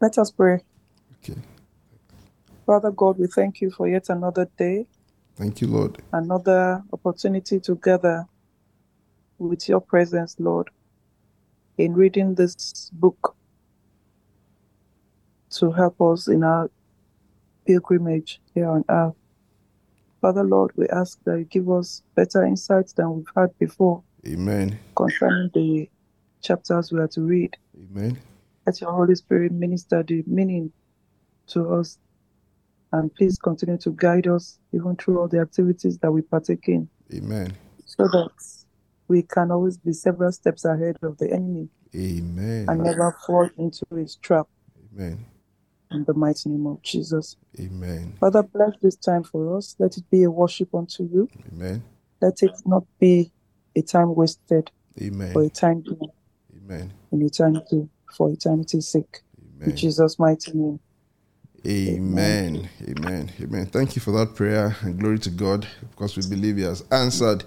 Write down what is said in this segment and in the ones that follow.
Let us pray. Okay. Father God, we thank you for yet another day, Thank you, Lord. another opportunity to gather with your presence, Lord, in reading this book to help us in our pilgrimage here on earth. Father Lord, we ask that you give us better insights than we've had before Amen. concerning the chapters we are to read. Amen. Let your Holy Spirit minister the meaning to us. And please continue to guide us even through all the activities that we partake in Amen. so that we can always be several steps ahead of the enemy Amen. and never fall into his trap Amen. in the mighty name of Jesus. Amen. Father, bless this time for us. Let it be a worship unto you. Amen. Let it not be a time wasted Amen. or a time given Amen. in eternity for eternity's sake. In Jesus' mighty name. Amen. Amen. Amen. Thank you for that prayer and glory to God because we believe He has answered.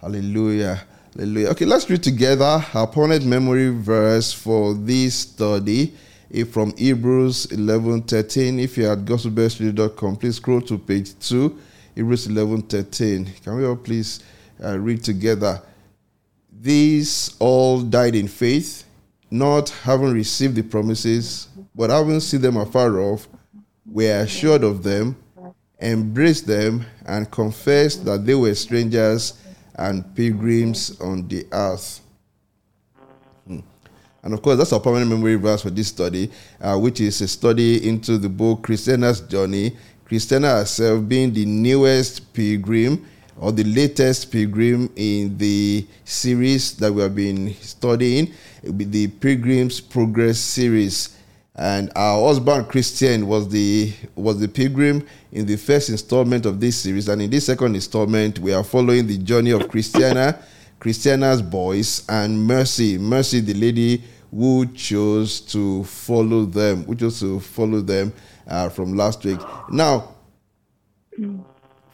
Hallelujah. Hallelujah. Okay, let's read together our permanent memory verse for this study eh, from Hebrews 11 13. If you're at gospelbeststudy.com, please scroll to page 2, Hebrews 11 13. Can we all please uh, read together? These all died in faith, not having received the promises, but having seen them afar off, were assured of them, embraced them, and confessed that they were strangers and pilgrims on the earth. Hmm. And of course, that's our permanent memory verse for this study, uh, which is a study into the book Christiana's Journey. Christiana herself being the newest pilgrim or the latest pilgrim in the series that we have been studying, the Pilgrim's Progress series. And our husband Christian was the was the pilgrim in the first installment of this series, and in this second installment, we are following the journey of Christiana, Christiana's boys, and Mercy, Mercy, the lady who chose to follow them, who chose to follow them uh, from last week. Now,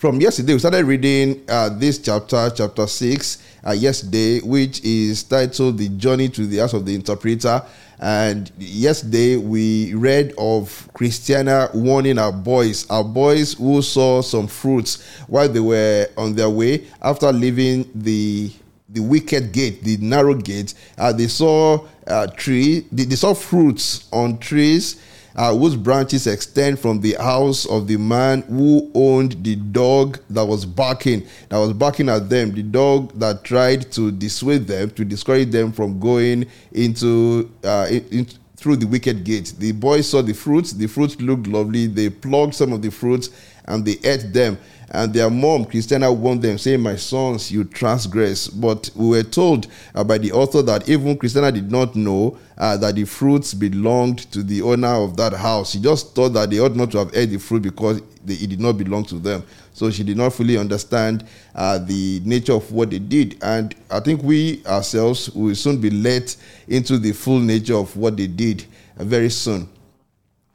from yesterday, we started reading uh, this chapter, chapter 6, uh, yesterday, which is titled The Journey to the House of the Interpreter. And yesterday, we read of Christiana warning our boys, our boys who saw some fruits while they were on their way after leaving the the wicked gate, the narrow gate. Uh, they saw uh, tree, they, they saw fruits on trees uh, whose branches extend from the house of the man who owned the dog that was barking, that was barking at them, the dog that tried to dissuade them, to discourage them from going into, uh, in, in- through the wicket gate. The boys saw the fruits, the fruits looked lovely, they plucked some of the fruits and they ate them. And their mom, Christiana, warned them, saying, My sons, you transgress. But we were told uh, by the author that even Christiana did not know uh, that the fruits belonged to the owner of that house. She just thought that they ought not to have ate the fruit because they, it did not belong to them. So she did not fully understand uh, the nature of what they did. And I think we ourselves will soon be let into the full nature of what they did uh, very soon.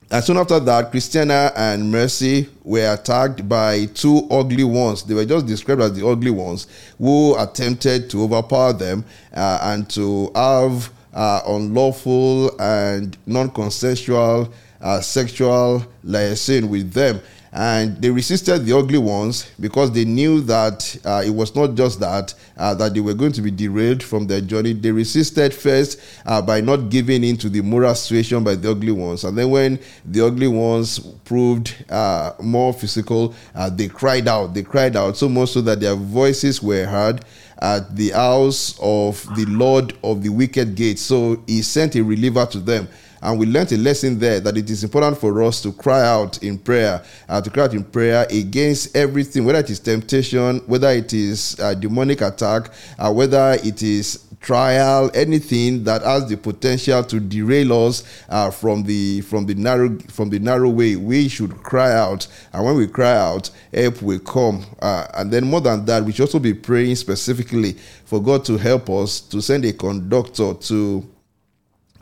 And soon after that, Christiana and Mercy were attacked by two ugly ones. They were just described as the ugly ones who attempted to overpower them uh, and to have uh, unlawful and non consensual uh, sexual liaison with them. And they resisted the ugly ones because they knew that uh, it was not just that, uh, that they were going to be derailed from their journey. They resisted first uh, by not giving in to the moral situation by the ugly ones. And then when the ugly ones proved uh, more physical, uh, they cried out. They cried out so much so that their voices were heard at the house of the Lord of the wicked gate. So he sent a reliever to them. And we learned a lesson there that it is important for us to cry out in prayer, uh, to cry out in prayer against everything, whether it is temptation, whether it is uh, demonic attack, uh, whether it is trial, anything that has the potential to derail us uh, from the from the narrow from the narrow way. We should cry out, and when we cry out, help will come. Uh, and then more than that, we should also be praying specifically for God to help us to send a conductor to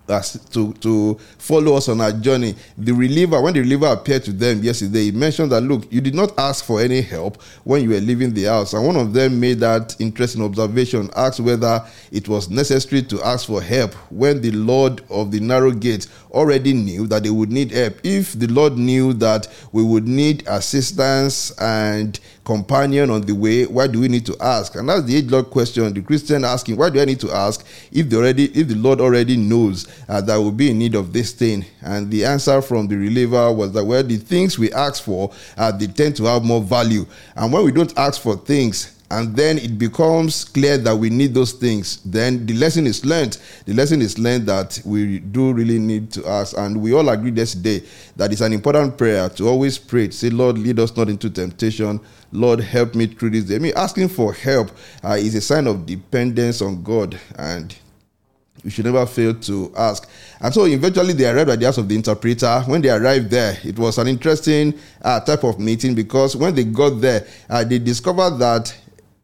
us to to follow us on our journey. The reliever, when the reliever appeared to them yesterday, he mentioned that look, you did not ask for any help when you were leaving the house, and one of them made that interesting observation, asked whether it was necessary to ask for help when the Lord of the narrow gate already knew that they would need help. If the Lord knew that we would need assistance and companion on the way, why do we need to ask? And that's the age-long question. The Christian asking, why do I need to ask if the already if the Lord already knows uh, that we'll be in need of this thing? And the answer from the reliever was that well, the things we ask for, uh, they tend to have more value. And when we don't ask for things, and then it becomes clear that we need those things. Then the lesson is learned. The lesson is learned that we do really need to ask. And we all agree yesterday that it's an important prayer to always pray. To say lord lead us not into temptation. Lord help me through this day. I mean, asking for help uh, is a sign of dependence on god and we should never fail to ask. And so eventually they arrived at the house of the interpreter. When they arrived there, it was an interesting uh, type of meeting because when they got there, uh, they discovered that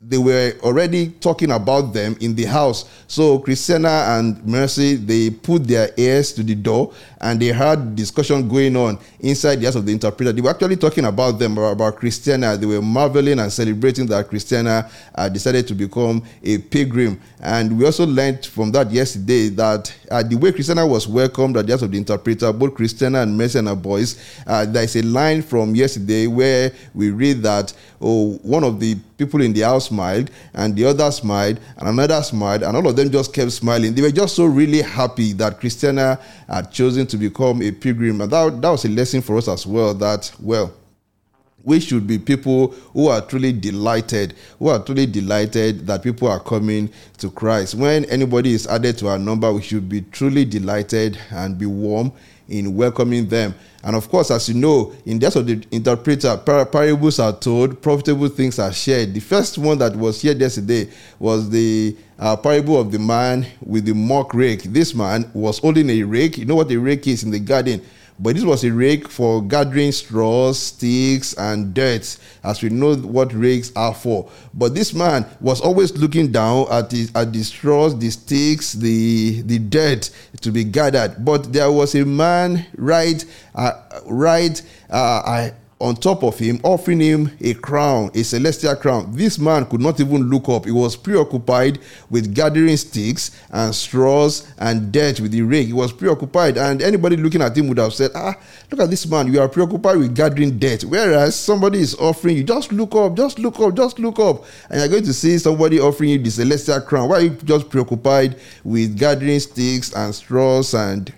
they were already talking about them in the house. So Christiana and Mercy, they put their ears to the door and they heard discussion going on inside the house of the interpreter. They were actually talking about them, about Christiana. They were marveling and celebrating that Christiana uh, decided to become a pilgrim. And we also learned from that yesterday that uh, the way Christiana was welcomed at the house of the interpreter, both Christiana and Mercy and her boys, uh, there is a line from yesterday where we read that, oh, one of the people in the house smiled and the other smiled and another smiled and all of them just kept smiling. They were just so really happy that Christiana had chosen to become a pilgrim. And that, that was a lesson for us as well that, well, we should be people who are truly delighted, who are truly delighted that people are coming to Christ. When anybody is added to our number, we should be truly delighted and be warm in welcoming them. And of course, as you know, in the of the interpreter, par- parables are told, profitable things are shared. The first one that was shared yesterday was the uh, parable of the man with the muck rake. This man was holding a rake. You know what a rake is in the garden? But this was a rake for gathering straws, sticks, and dirt, as we know what rakes are for. But this man was always looking down at the, at the straws, the sticks, the, the dirt to be gathered. But there was a man right, uh, right uh, on top of him, offering him a crown, a celestial crown. This man could not even look up. He was preoccupied with gathering sticks and straws and dirt with the rake. He was preoccupied, and anybody looking at him would have said, Ah, look at this man. You are preoccupied with gathering dirt. Whereas somebody is offering you, just look up, just look up, just look up. And you're going to see somebody offering you the celestial crown. Why are you just preoccupied with gathering sticks and straws and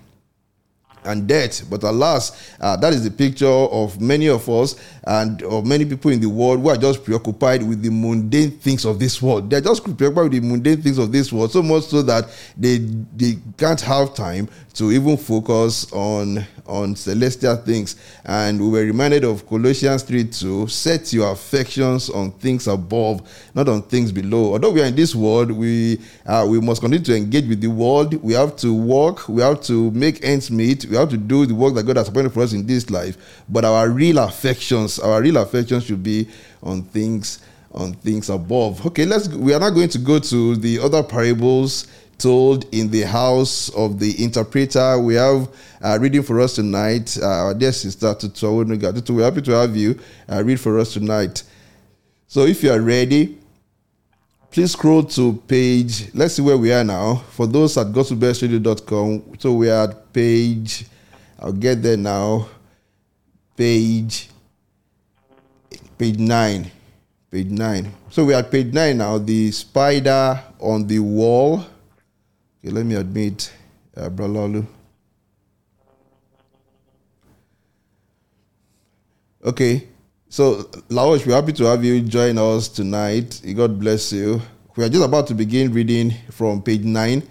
and death. But alas, uh, that is the picture of many of us and of many people in the world who are just preoccupied with the mundane things of this world. They're just preoccupied with the mundane things of this world, so much so that they they can't have time to even focus on on celestial things. And we were reminded of Colossians 3 2 set your affections on things above, not on things below. Although we are in this world, we uh, we must continue to engage with the world. We have to work, we have to make ends meet, we have to do the work that God has appointed for us in this life. But our real affections, our real affections should be on things on things above. Okay, let's we are not going to go to the other parables told in the house of the interpreter. We have uh, reading for us tonight. Uh, our dear sister Tutu we're happy to have you uh, read for us tonight. So if you are ready, please scroll to page, let's see where we are now. For those at gospelbellsradio.com, so we are at page, I'll get there now, page, page 9. Page 9. So we're at page 9 now, the spider on the wall. Okay, let me admit uh, Bralalu. Okay, so Laosh, we're happy to have you join us tonight. God bless you. We are just about to begin reading from page 9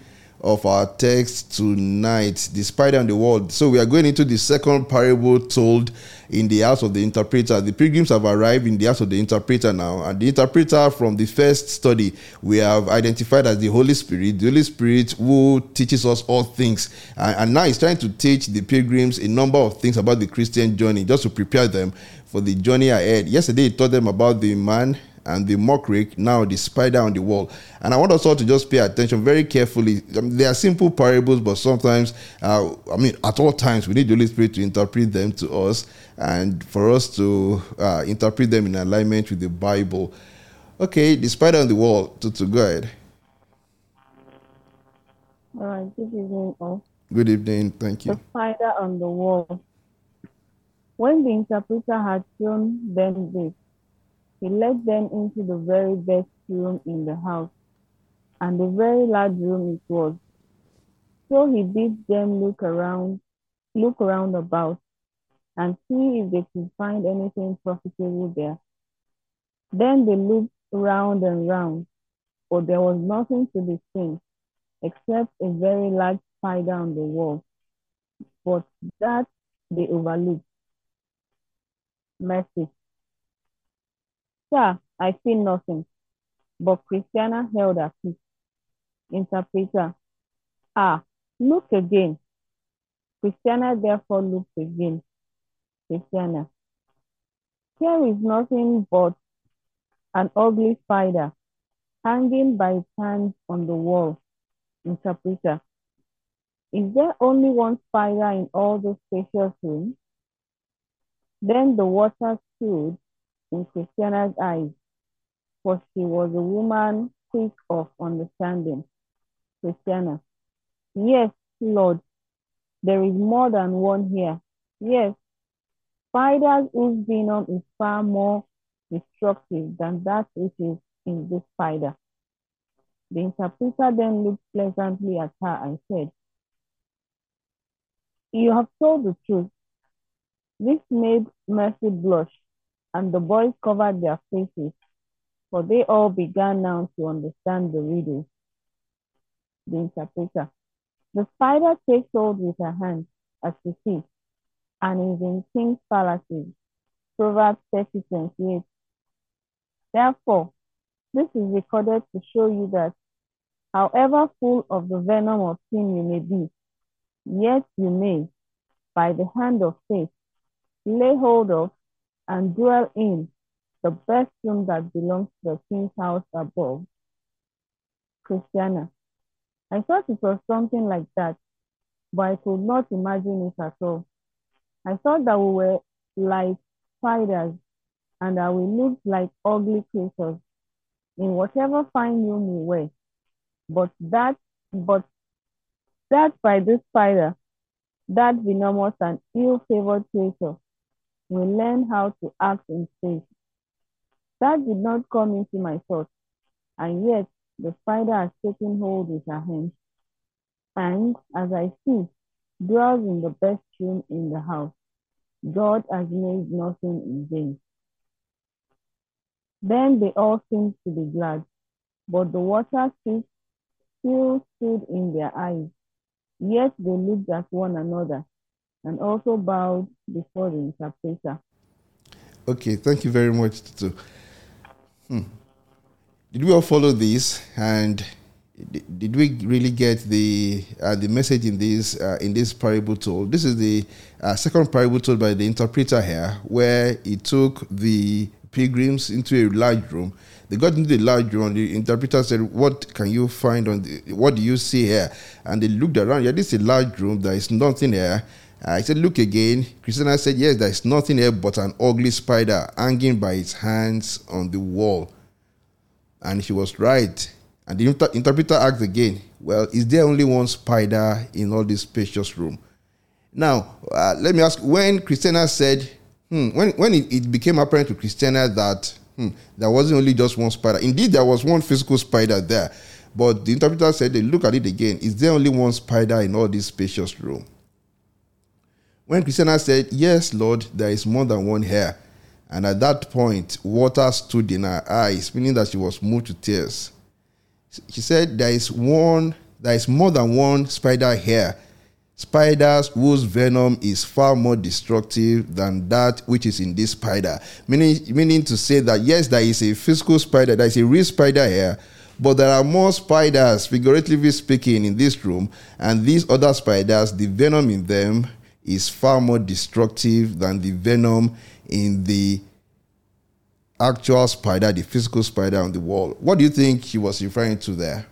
of our text tonight, the spider and the world. So we are going into the second parable told in the house of the interpreter. The pilgrims have arrived in the house of the interpreter now, and the interpreter from the first study we have identified as the Holy Spirit, the Holy Spirit who teaches us all things, and, and now he's trying to teach the pilgrims a number of things about the Christian journey, just to prepare them for the journey ahead. Yesterday he taught them about the man and the muck rake, now the spider on the wall. And I want us all to just pay attention very carefully. I mean, they are simple parables, but sometimes, uh, I mean, at all times, we need the Holy Spirit to interpret them to us and for us to uh, interpret them in alignment with the Bible. Okay, the spider on the wall. To, to go ahead. All right, good evening all. Good evening, thank you. The spider on the wall. When the interpreter had shown them this, he led them into the very best room in the house, and a very large room it was. So he bid them look around, look around about, and see if they could find anything profitable there. Then they looked round and round, but there was nothing to be seen except a very large spider on the wall. But that they overlooked. Mercy. Sir, I see nothing. But Christiana held her peace. Interpreter. Ah, look again. Christiana therefore looked again. Christiana. Here is nothing but an ugly spider hanging by its hands on the wall. Interpreter. Is there only one spider in all the spacious room? Then the water stood in Christiana's eyes, for she was a woman quick of understanding. Christiana. Yes, Lord, there is more than one here. Yes, spiders whose venom is far more destructive than that which is in this spider. The interpreter then looked pleasantly at her and said, You have told the truth. This made Mercy blush, and the boys covered their faces, for they all began now to understand the riddle. The interpreter. The spider takes hold with her hand, as you see, and is in king's palaces. Proverbs 30, 28. Therefore, this is recorded to show you that however full of the venom of sin you may be, yet you may, by the hand of faith, lay hold of and dwell in the best room that belongs to the king's house above. Christiana. I thought it was something like that, but I could not imagine it at all. I thought that we were like spiders and that we looked like ugly creatures in whatever fine room we were. But that, but that by this spider, that venomous and ill-favored creature, we learn how to act in faith. That did not come into my thoughts, and yet the spider has taken hold with her hand, and as I see, dwells in the best room in the house. God has made nothing in vain. Then they all seemed to be glad, but the water still stood in their eyes. Yet they looked at one another and also bowed before the interpreter. Okay, thank you very much, Tutu. Hmm. Did we all follow this? And did we really get the uh, the message in this uh, in this parable told? This is the uh, second parable told by the interpreter here, where he took the pilgrims into a large room. They got into the large room. The interpreter said, "What can you find on the? What do you see here?" And they looked around. Yeah, this is a large room. There is nothing here. I said, Look again. Christina said, Yes, there is nothing here but an ugly spider hanging by its hands on the wall. And she was right. And the inter- interpreter asked again, Well, is there only one spider in all this spacious room? Now, uh, let me ask when Christina said, hmm, when, when it, it, became apparent to Christina that hmm, there wasn't only just one spider, indeed, there was one physical spider there. But the interpreter said, they look at it again. Is there only one spider in all this spacious room? When Christina said, Yes, Lord, there is more than one here. And at that point, water stood in her eyes, meaning that she was moved to tears. She said, There is one, there is more than one spider here. Spiders whose venom is far more destructive than that which is in this spider. Meaning, meaning to say that yes, there is a physical spider, there is a real spider here, but there are more spiders, figuratively speaking, in this room, and these other spiders, the venom in them is far more destructive than the venom in the actual spider, the physical spider on the wall. What do you think he was referring to there?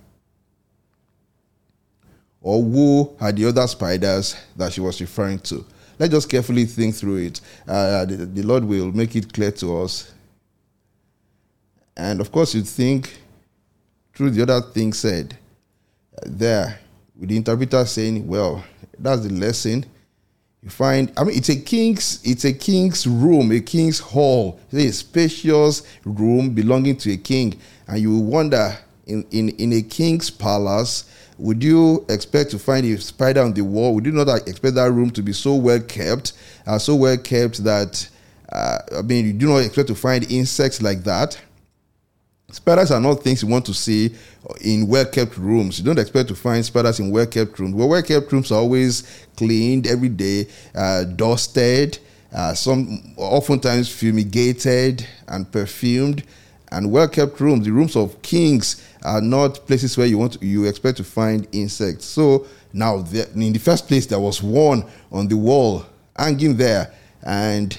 Or who are the other spiders that she was referring to? Let's just carefully think through it. Uh, the, the Lord will make it clear to us. And of course, you think through the other thing said uh, there, with the interpreter saying, "Well, that's the lesson." You find, I mean, it's a king's, it's a king's room, a king's hall. It's a spacious room belonging to a king, and you wonder, in in in a king's palace, would you expect to find a spider on the wall? Would you not expect that room to be so well kept, uh, so well kept that, uh, I mean, you do not expect to find insects like that? Spiders are not things you want to see in well kept rooms. You don't expect to find spiders in well kept rooms. Well, well kept rooms are always cleaned every day, uh, dusted, uh, some oftentimes fumigated and perfumed. And well kept rooms, the rooms of kings, are not places where you want to, you expect to find insects. So now, the, in the first place, there was one on the wall hanging there, and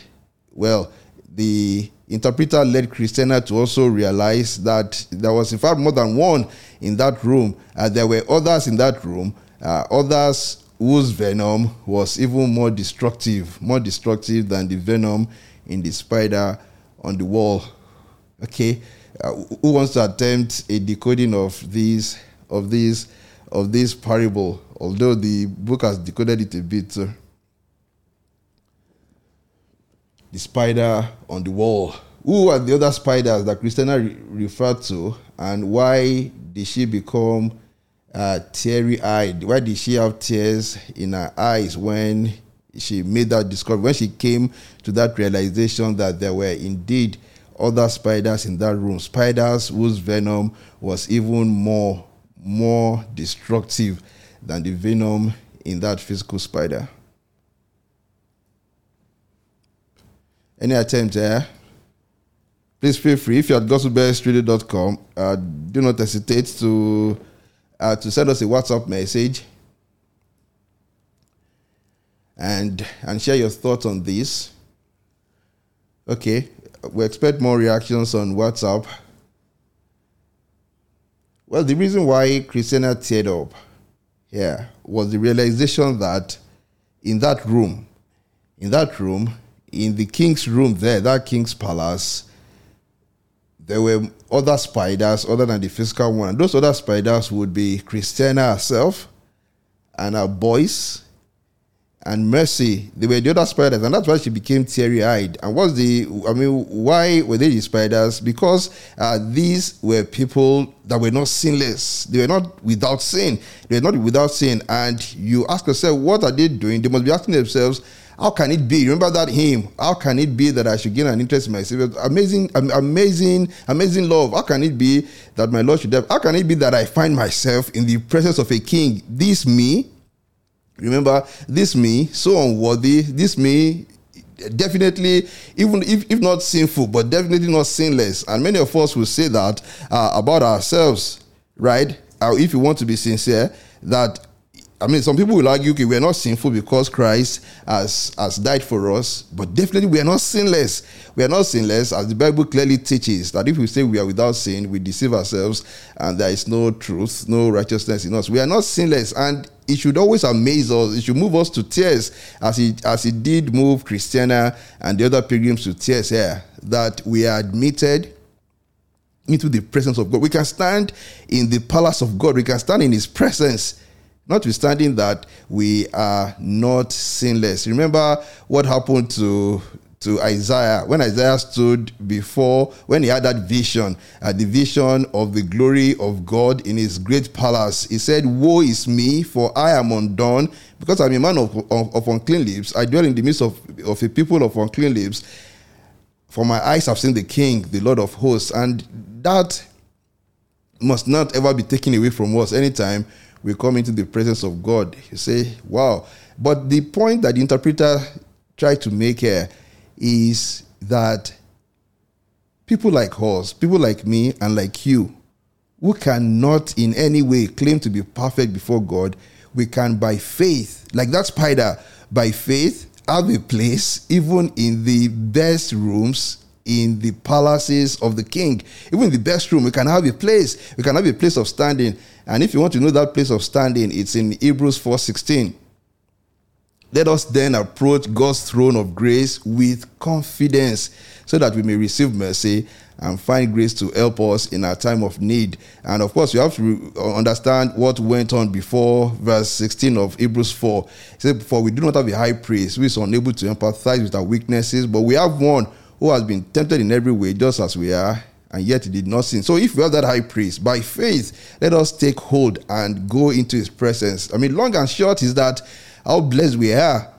well, the interpreter led Christiana to also realize that there was, in fact, more than one in that room. Uh, there were others in that room, uh, others whose venom was even more destructive, more destructive than the venom in the spider on the wall. Okay, uh, who wants to attempt a decoding of these, of these, of this parable? Although the book has decoded it a bit the spider on the wall. Who are the other spiders that Christina re- referred to, and why did she become uh, teary eyed? Why did she have tears in her eyes when she made that discovery? When she came to that realization that there were indeed other spiders in that room, spiders whose venom was even more more destructive than the venom in that physical spider. Any attempt there? Please feel free. If you're at gospelbellsradio.com, uh, do not hesitate to uh, to send us a WhatsApp message and and share your thoughts on this. Okay, we expect more reactions on WhatsApp. Well, the reason why Christina teared up here was the realization that in that room, in that room, in the king's room there, that king's palace, there were other spiders other than the physical one. Those other spiders would be Christina herself and her boys and Mercy. They were the other spiders, and that's why she became teary eyed. And what's the, I mean, why were they the spiders? Because uh, these were people that were not sinless. They were not without sin. They were not without sin. And you ask yourself, what are they doing? They must be asking themselves, how can it be? Remember that hymn? How can it be that I should gain an interest in my Savior? Amazing, amazing, amazing love. How can it be that my Lord should have? How can it be that I find myself in the presence of a king? This me, remember, this me, so unworthy, this me, definitely, even if, if not sinful, but definitely not sinless. And many of us will say that uh, about ourselves, right? Uh, if you want to be sincere, that I mean, some people will argue, okay, we're not sinful because Christ has, has died for us, but definitely we are not sinless. We are not sinless, as the Bible clearly teaches that if we say we are without sin, we deceive ourselves and there is no truth, no righteousness in us. We are not sinless, and it should always amaze us. It should move us to tears, as it as it did move Christiana and the other pilgrims to tears here. That we are admitted into the presence of God. We can stand in the palace of God. We can stand in His presence notwithstanding that we are not sinless. Remember what happened to to Isaiah when Isaiah stood before when he had that vision, uh, the vision of the glory of God in his great palace. He said, "Woe is me, for I am undone, because I'm a man of, of, of unclean lips. I dwell in the midst of, of a people of unclean lips. For my eyes have seen the King, the Lord of hosts." And that must not ever be taken away from us anytime we come into the presence of God. You say, wow. But the point that the interpreter tried to make here is that people like us, people like me and like you, who cannot in any way claim to be perfect before God, we can by faith, like that spider, by faith, have a place even in the best rooms in the palaces of the king. Even the best room, we can have a place. We can have a place of standing. And if you want to know that place of standing, it's in Hebrews 4:16. Let us then approach God's throne of grace with confidence so that we may receive mercy and find grace to help us in our time of need. And of course, you have to uh, understand what went on before verse 16 of Hebrews 4. It said, For we do not have a high priest who is unable to empathize with our weaknesses, but we have one who has been tempted in every way, just as we are, and yet he did not sin. So if we have that high priest, by faith, let us take hold and go into his presence. I mean, long and short is that how blessed we are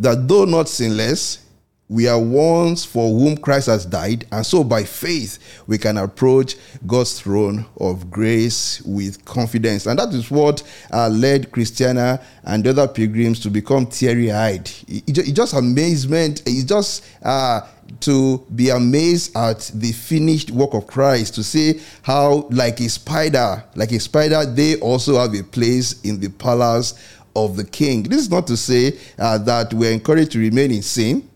that though not sinless, we are ones for whom Christ has died, and so by faith we can approach God's throne of grace with confidence. And that is what uh, led Christiana and the other pilgrims to become teary eyed. It, it, just amazement, it's just uh, to be amazed at the finished work of Christ, to see how, like a spider, like a spider, they also have a place in the palace of the king. This is not to say uh, that we're encouraged to remain in sin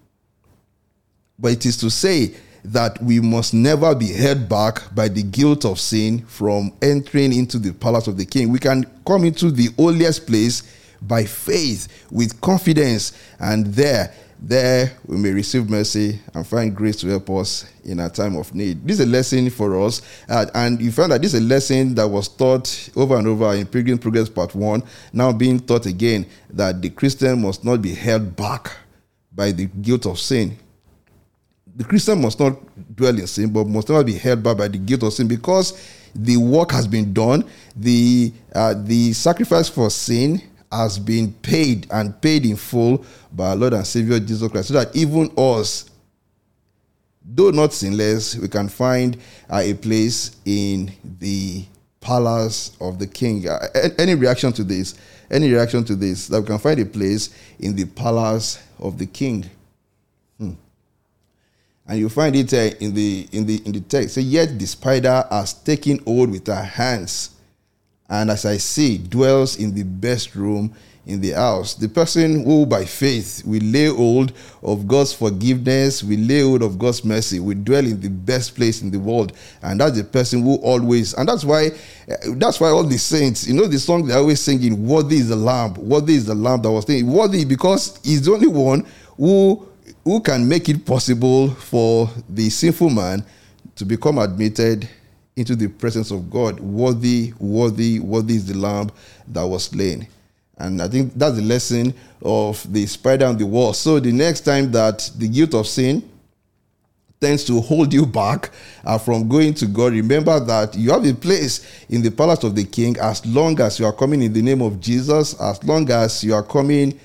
but it is to say that we must never be held back by the guilt of sin from entering into the palace of the king. We can come into the holiest place by faith with confidence, and there, there we may receive mercy and find grace to help us in our time of need. This is a lesson for us, uh, and you find that this is a lesson that was taught over and over in Pilgrim Progress Part 1, now being taught again that the Christian must not be held back by the guilt of sin the Christian must not dwell in sin, but must never be held back by the guilt of sin because the work has been done. The uh, the sacrifice for sin has been paid and paid in full by our Lord and Savior Jesus Christ, so that even us, though not sinless, we can find uh, a place in the palace of the King. Uh, any reaction to this? Any reaction to this? That we can find a place in the palace of the King and you find it uh, in the in the in the text. So yet the spider has taken hold with her hands, and as I say, dwells in the best room in the house. The person who by faith will lay hold of God's forgiveness, will lay hold of God's mercy, will dwell in the best place in the world, and that's the person who always. And that's why, uh, that's why all the saints, you know, the song they're always singing, "Worthy is the Lamb, worthy is the Lamb that was saying, worthy because he's the only one who who can make it possible for the sinful man to become admitted into the presence of God. Worthy, worthy, worthy is the lamb that was slain. And I think that's the lesson of the spider and the wall. So the next time that the guilt of sin tends to hold you back uh, from going to God, remember that you have a place in the palace of the king as long as you are coming in the name of Jesus, as long as you are coming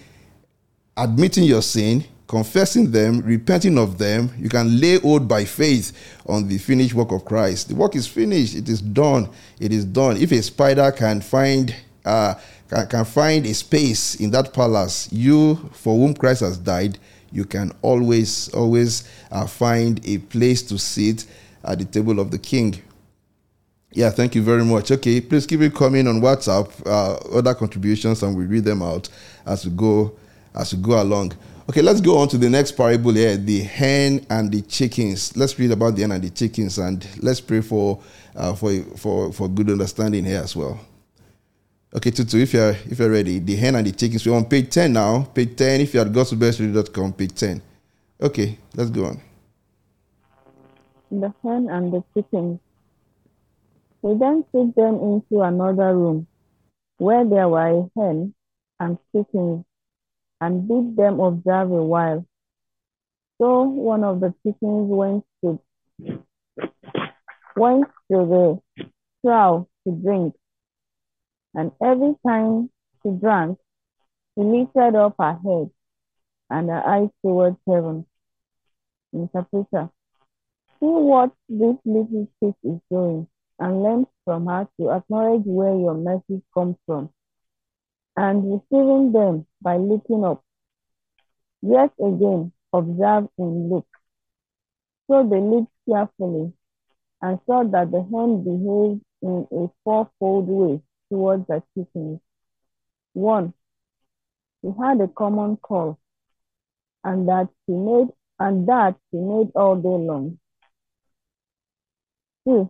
admitting your sin, confessing them, repenting of them, you can lay hold by faith on the finished work of Christ. The work is finished, it is done, it is done. If a spider can find uh, can, can find a space in that palace, you for whom Christ has died, you can always, always uh, find a place to sit at the table of the king. Yeah, thank you very much. Okay, please keep it coming on WhatsApp, uh, other contributions, and we read them out as we go as we go along. Okay, let's go on to the next parable here the hen and the chickens. Let's read about the hen and the chickens and let's pray for, uh, for, for, for good understanding here as well. Okay, Tutu, if you're, if you're ready, the hen and the chickens. We're on page 10 now. Page 10, if you're at gospelbellsradio.com, page 10. Okay, let's go on. The hen and the chickens. He then took them into another room where there were a hen and chickens and bid them observe a while. So one of the chickens went to went to the trough to drink, and every time she drank, she lifted up her head and her eyes towards heaven. Interpreter, see what this little chick is doing, and learn from her to acknowledge where your message comes from and receiving them by looking up. Yet again, observe and look. So they looked carefully and saw that the hen behaved in a fourfold way towards the chickens. One, she had a common call, and that she made and that she made all day long. Two,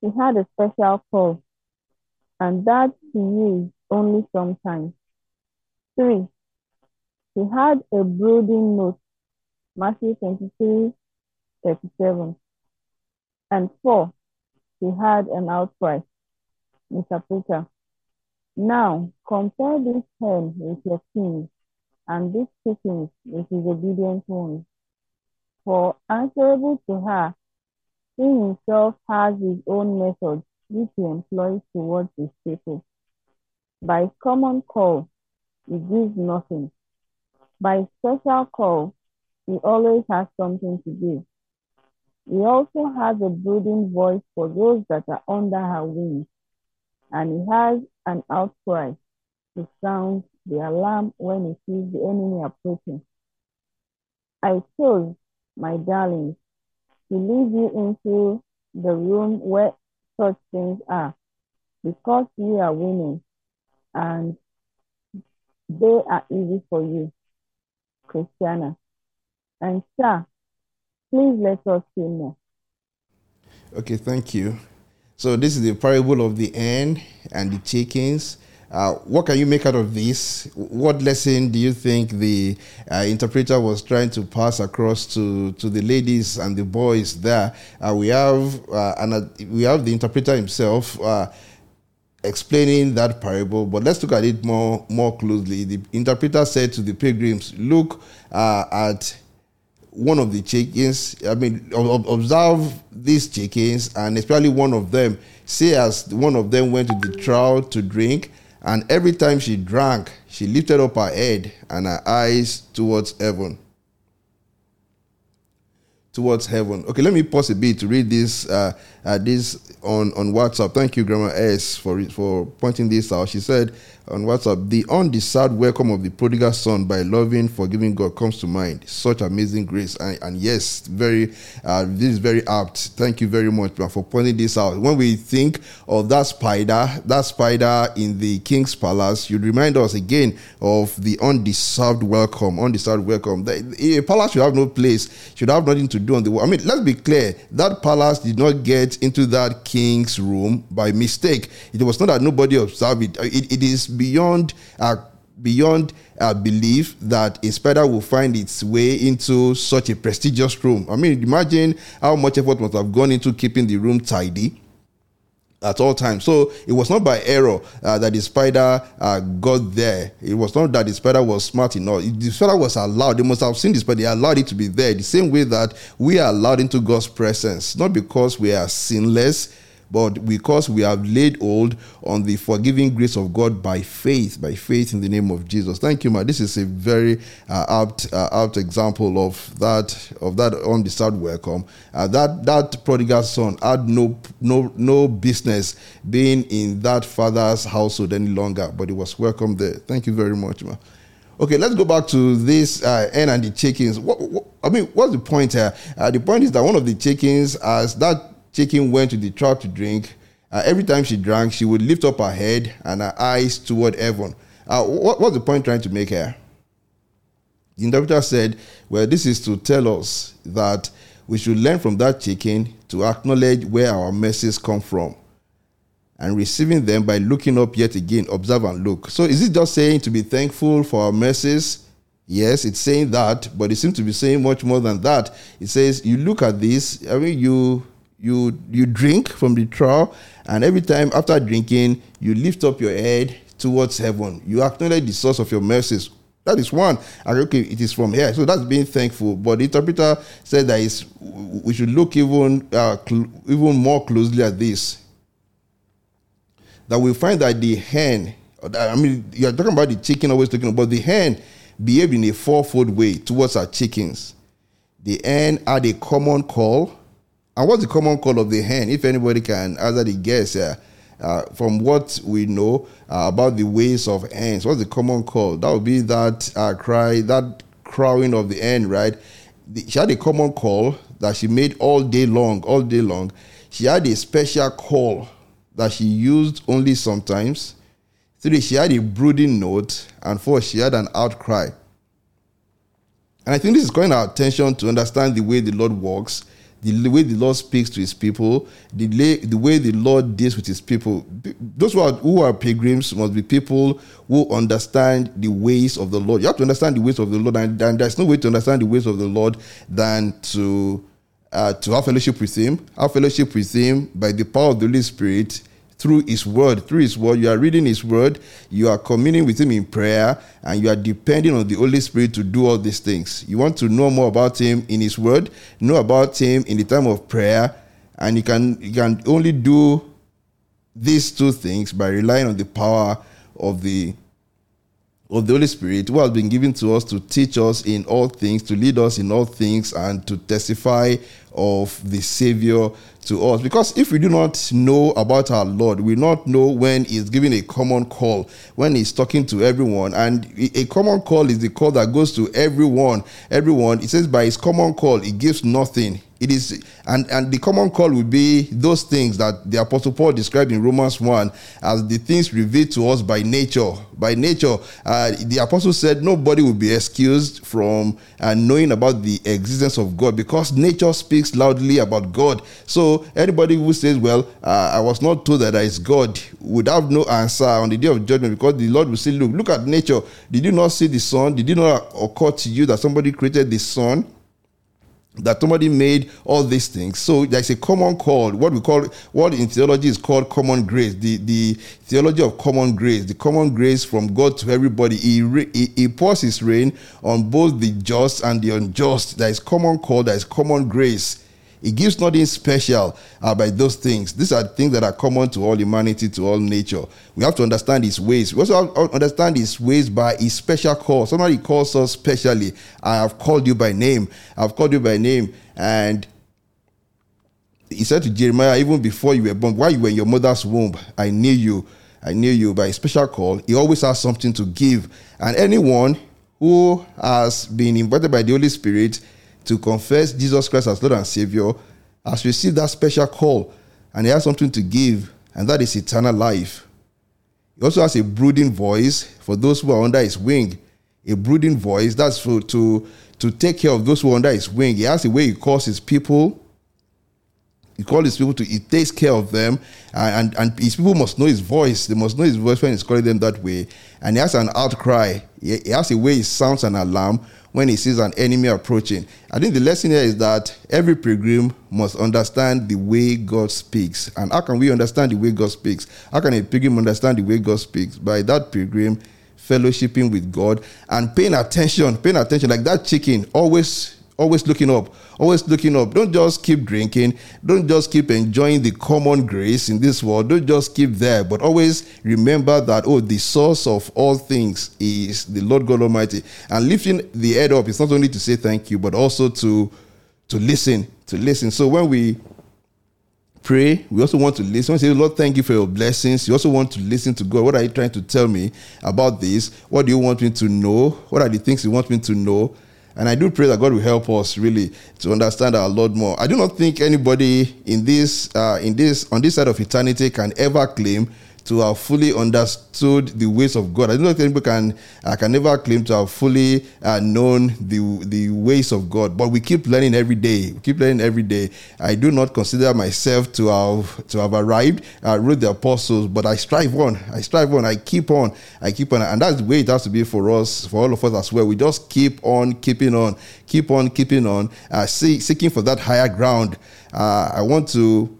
she had a special call, and that she used only sometimes. Three, He had a brooding note, Matthew 23, 37. And four, He had an outcry, Interpreter. Now compare this hen with your king, and this chickens with his obedient ones. For answerable to her, he himself has his own methods which he employs towards his people. By common call, he gives nothing. By special call, he always has something to give. He also has a brooding voice for those that are under her wings, and he has an outcry to sound the alarm when he sees the enemy approaching. I chose, my darlings, to lead you into the room where such things are, because you are women, and they are easy for you. Christiana. And sir, please let us see more. Okay, thank you. So this is the parable of the hen and the chickens. Uh, what can you make out of this? What lesson do you think the uh, interpreter was trying to pass across to, to the ladies and the boys there? Uh, we have uh, and we have the interpreter himself uh, explaining that parable, but let's look at it more more closely. The interpreter said to the pilgrims, "Look uh, at." One of the chickens, I mean, observe these chickens, and especially one of them. Say, as one of them went to the trough to drink, and every time she drank, she lifted up her head and her eyes towards heaven. Towards heaven. Okay, let me pause a bit to read this. Uh, uh, this on on WhatsApp. Thank you, Grandma S, for for pointing this out. She said, on WhatsApp, the undeserved welcome of the prodigal son by loving, forgiving God comes to mind. Such amazing grace. And, and yes, very, uh, this is very apt. Thank you very much for pointing this out. When we think of that spider, that spider in the king's palace, you remind us again of the undeserved welcome, undeserved welcome. The, a palace should have no place, should have nothing to do on the wall. I mean, let's be clear. That palace did not get into that king's room by mistake. It was not that nobody observed it. It, it is beyond uh, beyond uh, belief that a spider will find its way into such a prestigious room. I mean, imagine how much effort must have gone into keeping the room tidy at all times. So it was not by error uh, that the spider uh, got there. It was not that the spider was smart enough. The spider was allowed. They must have seen this, but they allowed it to be there. The same way that we are allowed into God's presence, not because we are sinless but because we have laid hold on the forgiving grace of God by faith, by faith in the name of Jesus. Thank you, ma. This is a very uh, apt, uh, apt example of that of that undeserved welcome. Uh, that that prodigal son had no no no business being in that father's household any longer, but he was welcome there. Thank you very much, ma. Okay, let's go back to this uh, hen and the chickens. What, what, I mean, what's the point here? Uh, the point is that one of the chickens, as that Chicken went to the trough to drink. Uh, every time she drank, she would lift up her head and her eyes toward heaven. Uh, what, what's the point trying to make here? The interpreter said, Well, this is to tell us that we should learn from that chicken to acknowledge where our mercies come from and receiving them by looking up yet again, observe and look. So, is it just saying to be thankful for our mercies? Yes, it's saying that, but it seems to be saying much more than that. It says, You look at this, I mean, you you you drink from the trough and every time after drinking you lift up your head towards heaven. You acknowledge the source of your mercies. That is one. Okay it is from here. So that's being thankful. But the interpreter said that is we should look even uh, cl- even more closely at this. That we find that the hen i mean you're talking about the chicken always talking about the hen behaved in a fourfold way towards our chickens. The hen had a common call and what's the common call of the hen? If anybody can answer the guess, uh, uh, from what we know uh, about the ways of hens, what's the common call? That would be that uh, cry, that crowing of the hen, right? The, she had a common call that she made all day long, all day long. She had a special call that she used only sometimes. Three, she had a brooding note. And four, she had an outcry. And I think this is calling our attention to understand the way the Lord works, the way the Lord speaks to his people, the, the way the Lord deals with his people. Those who are, who are pilgrims must be people who understand the ways of the Lord. You have to understand the ways of the Lord, and, and there's no way to understand the ways of the Lord than to uh, to have fellowship with Him, have fellowship with Him by the power of the Holy Spirit through His Word. Through His Word, you are reading His Word, you are communing with Him in prayer, and you are depending on the Holy Spirit to do all these things. You want to know more about Him in His Word, know about Him in the time of prayer, and you can you can only do these two things by relying on the power of the of the Holy Spirit who has been given to us to teach us in all things, to lead us in all things, and to testify of the Savior to us. Because if we do not know about our Lord, we not know when He's giving a common call, when He's talking to everyone. And a common call is the call that goes to everyone. Everyone, it says, by His common call, He gives nothing it is, and, and the common call would be those things that the Apostle Paul described in Romans 1 as the things revealed to us by nature. By nature, uh, the Apostle said nobody will be excused from uh, knowing about the existence of God because nature speaks loudly about God. So anybody who says, Well, uh, I was not told that there is God, would have no answer on the day of judgment because the Lord will say, Look, look at nature. Did you not see the sun? Did it not occur to you that somebody created the sun? That somebody made all these things. So there's a common call, what we call, what in theology is called common grace, the, the theology of common grace, the common grace from God to everybody. He, he, he pours his rain on both the just and the unjust. There is common call, there is common grace. He gives nothing special by those things. These are things that are common to all humanity, to all nature. We have to understand His ways. We also understand His ways by His special call. Somebody calls us specially. I have called you by name. I've called you by name. And He said to Jeremiah, even before you were born, while you were in your mother's womb, I knew you. I knew you by a special call. He always has something to give. And anyone who has been invited by the Holy Spirit to confess Jesus Christ as Lord and Savior has received that special call and he has something to give, and that is eternal life. He also has a brooding voice for those who are under his wing. A brooding voice, that's for, to, to take care of those who are under his wing. He has a way he calls his people. He calls his people to, he takes care of them, and, and, and his people must know his voice. They must know his voice when he's calling them that way. And he has an outcry. He, he has a way he sounds an alarm when he sees an enemy approaching. I think the lesson here is that every pilgrim must understand the way God speaks. And how can we understand the way God speaks? How can a pilgrim understand the way God speaks? By that pilgrim fellowshipping with God and paying attention, paying attention, like that chicken, always always looking up, always looking up. Don't just keep drinking. Don't just keep enjoying the common grace in this world. Don't just keep there, but always remember that, oh, the source of all things is the Lord God Almighty. And lifting the head up is not only to say thank you, but also to, to listen, to listen. So when we pray. We also want to listen. We say, Lord, thank you for your blessings. You also want to listen to God. What are you trying to tell me about this? What do you want me to know? What are the things you want me to know? And I do pray that God will help us really to understand our Lord more. I do not think anybody in this, uh, in this, on this side of eternity can ever claim to have fully understood the ways of God. I don't think people can uh, can never claim to have fully uh, known the the ways of God, but we keep learning every day. We keep learning every day. I do not consider myself to have to have arrived. I wrote the apostles, but I strive on. I strive on. I keep on. I keep on, and that's the way it has to be for us, for all of us as well. We just keep on keeping on, keep on keeping on, uh, see, seeking for that higher ground. Uh, I want to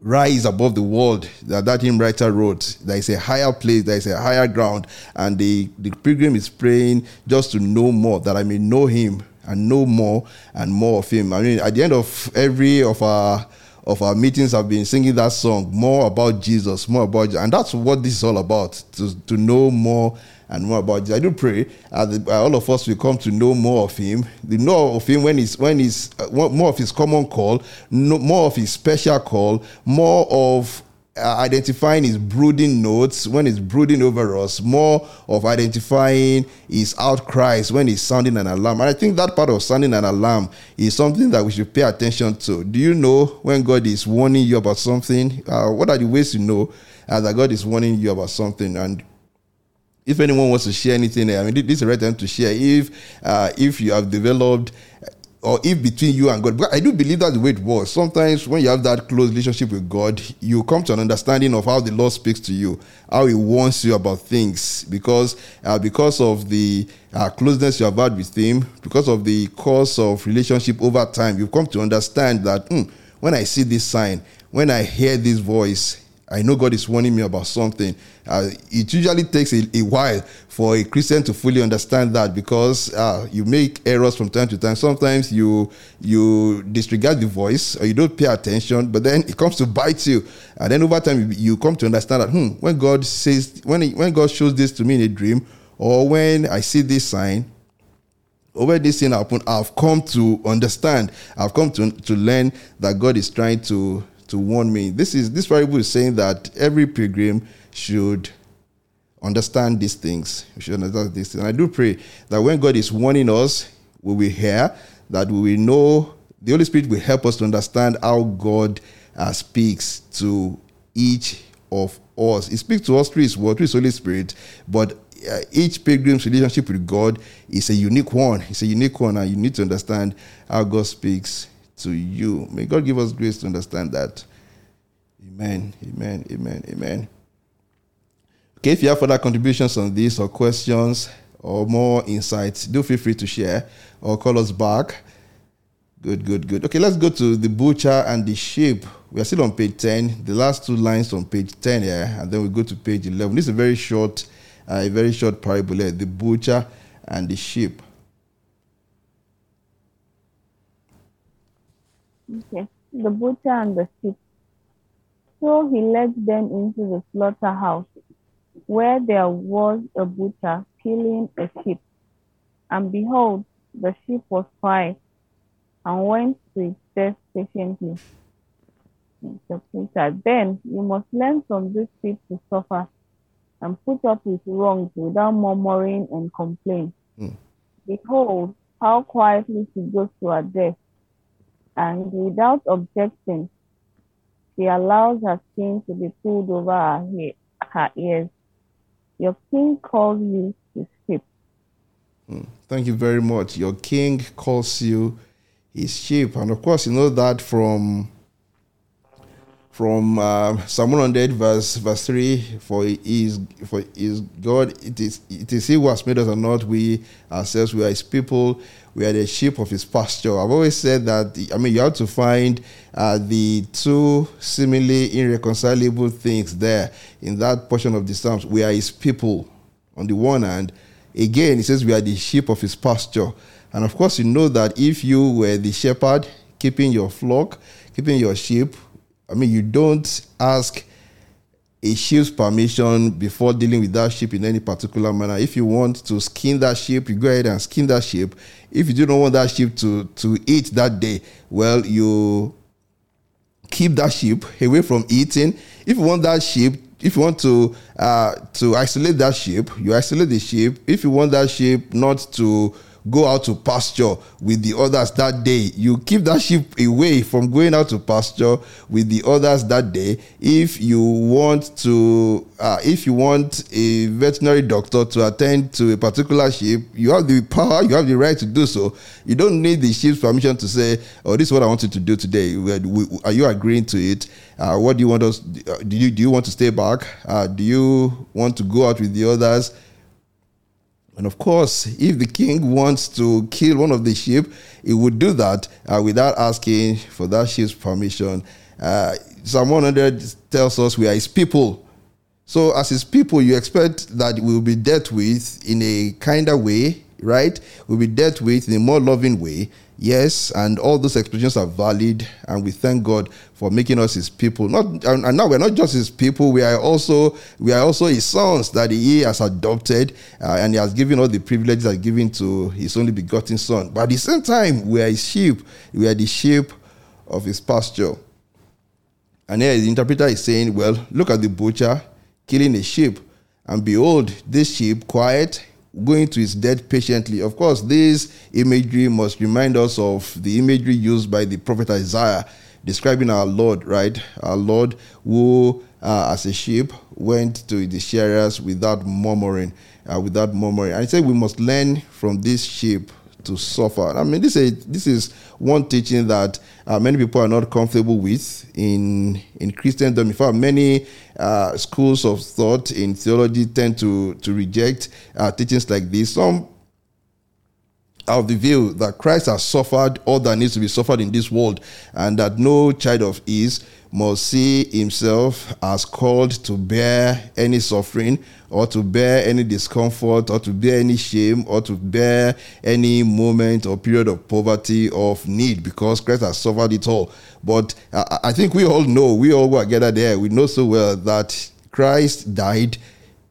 rise above the world that that hymn writer wrote there is a higher place there is a higher ground and the the pilgrim is praying just to know more that i may know him and know more and more of him. I mean at the end of every of our of our meetings I've been singing that song more about jesus more about and that's what this is all about to, to know more and more about Jesus. I do pray uh, that all of us will come to know more of Him. The know of Him when He's when He's uh, more of His common call, more of His special call, more of uh, identifying his brooding notes when he's brooding over us, more of identifying his outcries when he's sounding an alarm. And I think that part of sounding an alarm is something that we should pay attention to. Do you know when God is warning you about something? Uh, what are the ways to know uh, that God is warning you about something? And if anyone wants to share anything, I mean, this is the right time to share. If uh, if you have developed or if between you and God, but I do believe that's the way it was. Sometimes when you have that close relationship with God, you come to an understanding of how the Lord speaks to you, how He warns you about things, because uh, because of the uh, closeness you have had with Him, because of the course of relationship over time, you've come to understand that hmm, when I see this sign, when I hear this voice, I know God is warning me about something. Uh, it usually takes a, a, while for a Christian to fully understand that because uh, you make errors from time to time. Sometimes you you disregard the voice or you don't pay attention, but then it comes to bite you. And then over time, you, come to understand that hmm, when God says when he, when God shows this to me in a dream, or when I see this sign, when this thing happen, I've come to understand. I've come to to learn that God is trying to to warn me. This is this Bible is saying that every pilgrim should understand these things. We should understand these things. And I do pray that when God is warning us, we will hear, that we will know, the Holy Spirit will help us to understand how God uh, speaks to each of us. He speaks to us through His Word, through His Holy Spirit, but uh, each pilgrim's relationship with God is a unique one. It's a unique one, and you need to understand how God speaks to you. May God give us grace to understand that. Amen. Amen. Amen. Amen. Okay, if you have further contributions on this or questions or more insights, do feel free to share or call us back. Good, good, good. Okay, let's go to the butcher and the sheep. We are still on page 10. The last two lines on page 10 here, and then we go to page 11. This is a very short, uh, a very short parable here. The butcher and the sheep. Okay. The butcher and the sheep. So he led them into the slaughterhouse, where there was a butcher killing a sheep. And behold, the sheep was quiet and went to its death patiently. The preacher, then you must learn from this sheep to suffer and put up with wrongs without murmuring and complaint. Mm. Behold, how quietly she goes to her death and without objecting, she allows her skin to be pulled over her, he- her ears. Your king calls you his sheep. Hmm. Thank you very much. Your king calls you his sheep, and of course, you know that from from uh, Psalm 100, verse verse three. For is for is God. It is it is He who has made us, and not we ourselves. We are His people. We are the sheep of His pasture. I've always said that. I mean, you have to find uh, the two seemingly irreconcilable things there in that portion of the Psalms. We are His people on the one hand. Again, He says we are the sheep of His pasture. And of course, you know that if you were the shepherd keeping your flock, keeping your sheep, I mean, you don't ask a sheep's permission before dealing with that sheep in any particular manner. If you want to skin that sheep, you go ahead and skin that sheep. If you do not want that sheep to, to eat that day, well, you keep that sheep away from eating. If you want that sheep, if you want to uh, to isolate that sheep, you isolate the sheep. If you want that sheep not to go out to pasture with the others that day, you keep that sheep away from going out to pasture with the others that day. If you want to, uh, if you want a veterinary doctor to attend to a particular sheep, you have the power, you have the right to do so. You don't need the sheep's permission to say, "Oh, this is what I want you to do today." Are you agreeing to it? Uh, what do you want us? Do you do you want to stay back? Uh, do you want to go out with the others? And of course, if the king wants to kill one of the sheep, he would do that uh, without asking for that sheep's permission. Uh, Psalm 100 tells us we are his people. So, as his people, you expect that we will be dealt with in a kinder way, right? We'll be dealt with in a more loving way. Yes, and all those expressions are valid, and we thank God for making us His people. Not and now we're not just His people; we are also we are also His sons that He has adopted, uh, and He has given all the privileges that given to His only begotten Son. But at the same time, we are His sheep. We are the sheep of His pasture. And here the interpreter is saying, "Well, look at the butcher killing a sheep, and behold, this sheep quiet." Going to his death patiently. Of course, this imagery must remind us of the imagery used by the prophet Isaiah describing our Lord, right? Our Lord who, uh, as a sheep, went to the shearers without murmuring. uh, without murmuring. He said we must learn from this sheep to suffer. I mean, this is this is one teaching that uh, many people are not comfortable with in in Christendom. In fact, many uh, schools of thought in theology tend to to reject uh, teachings like this. Some of the view that Christ has suffered all that needs to be suffered in this world, and that no child of his must see himself as called to bear any suffering or to bear any discomfort or to bear any shame or to bear any moment or period of poverty or of need because Christ has suffered it all. But I think we all know, we all who are gathered there, we know so well that Christ died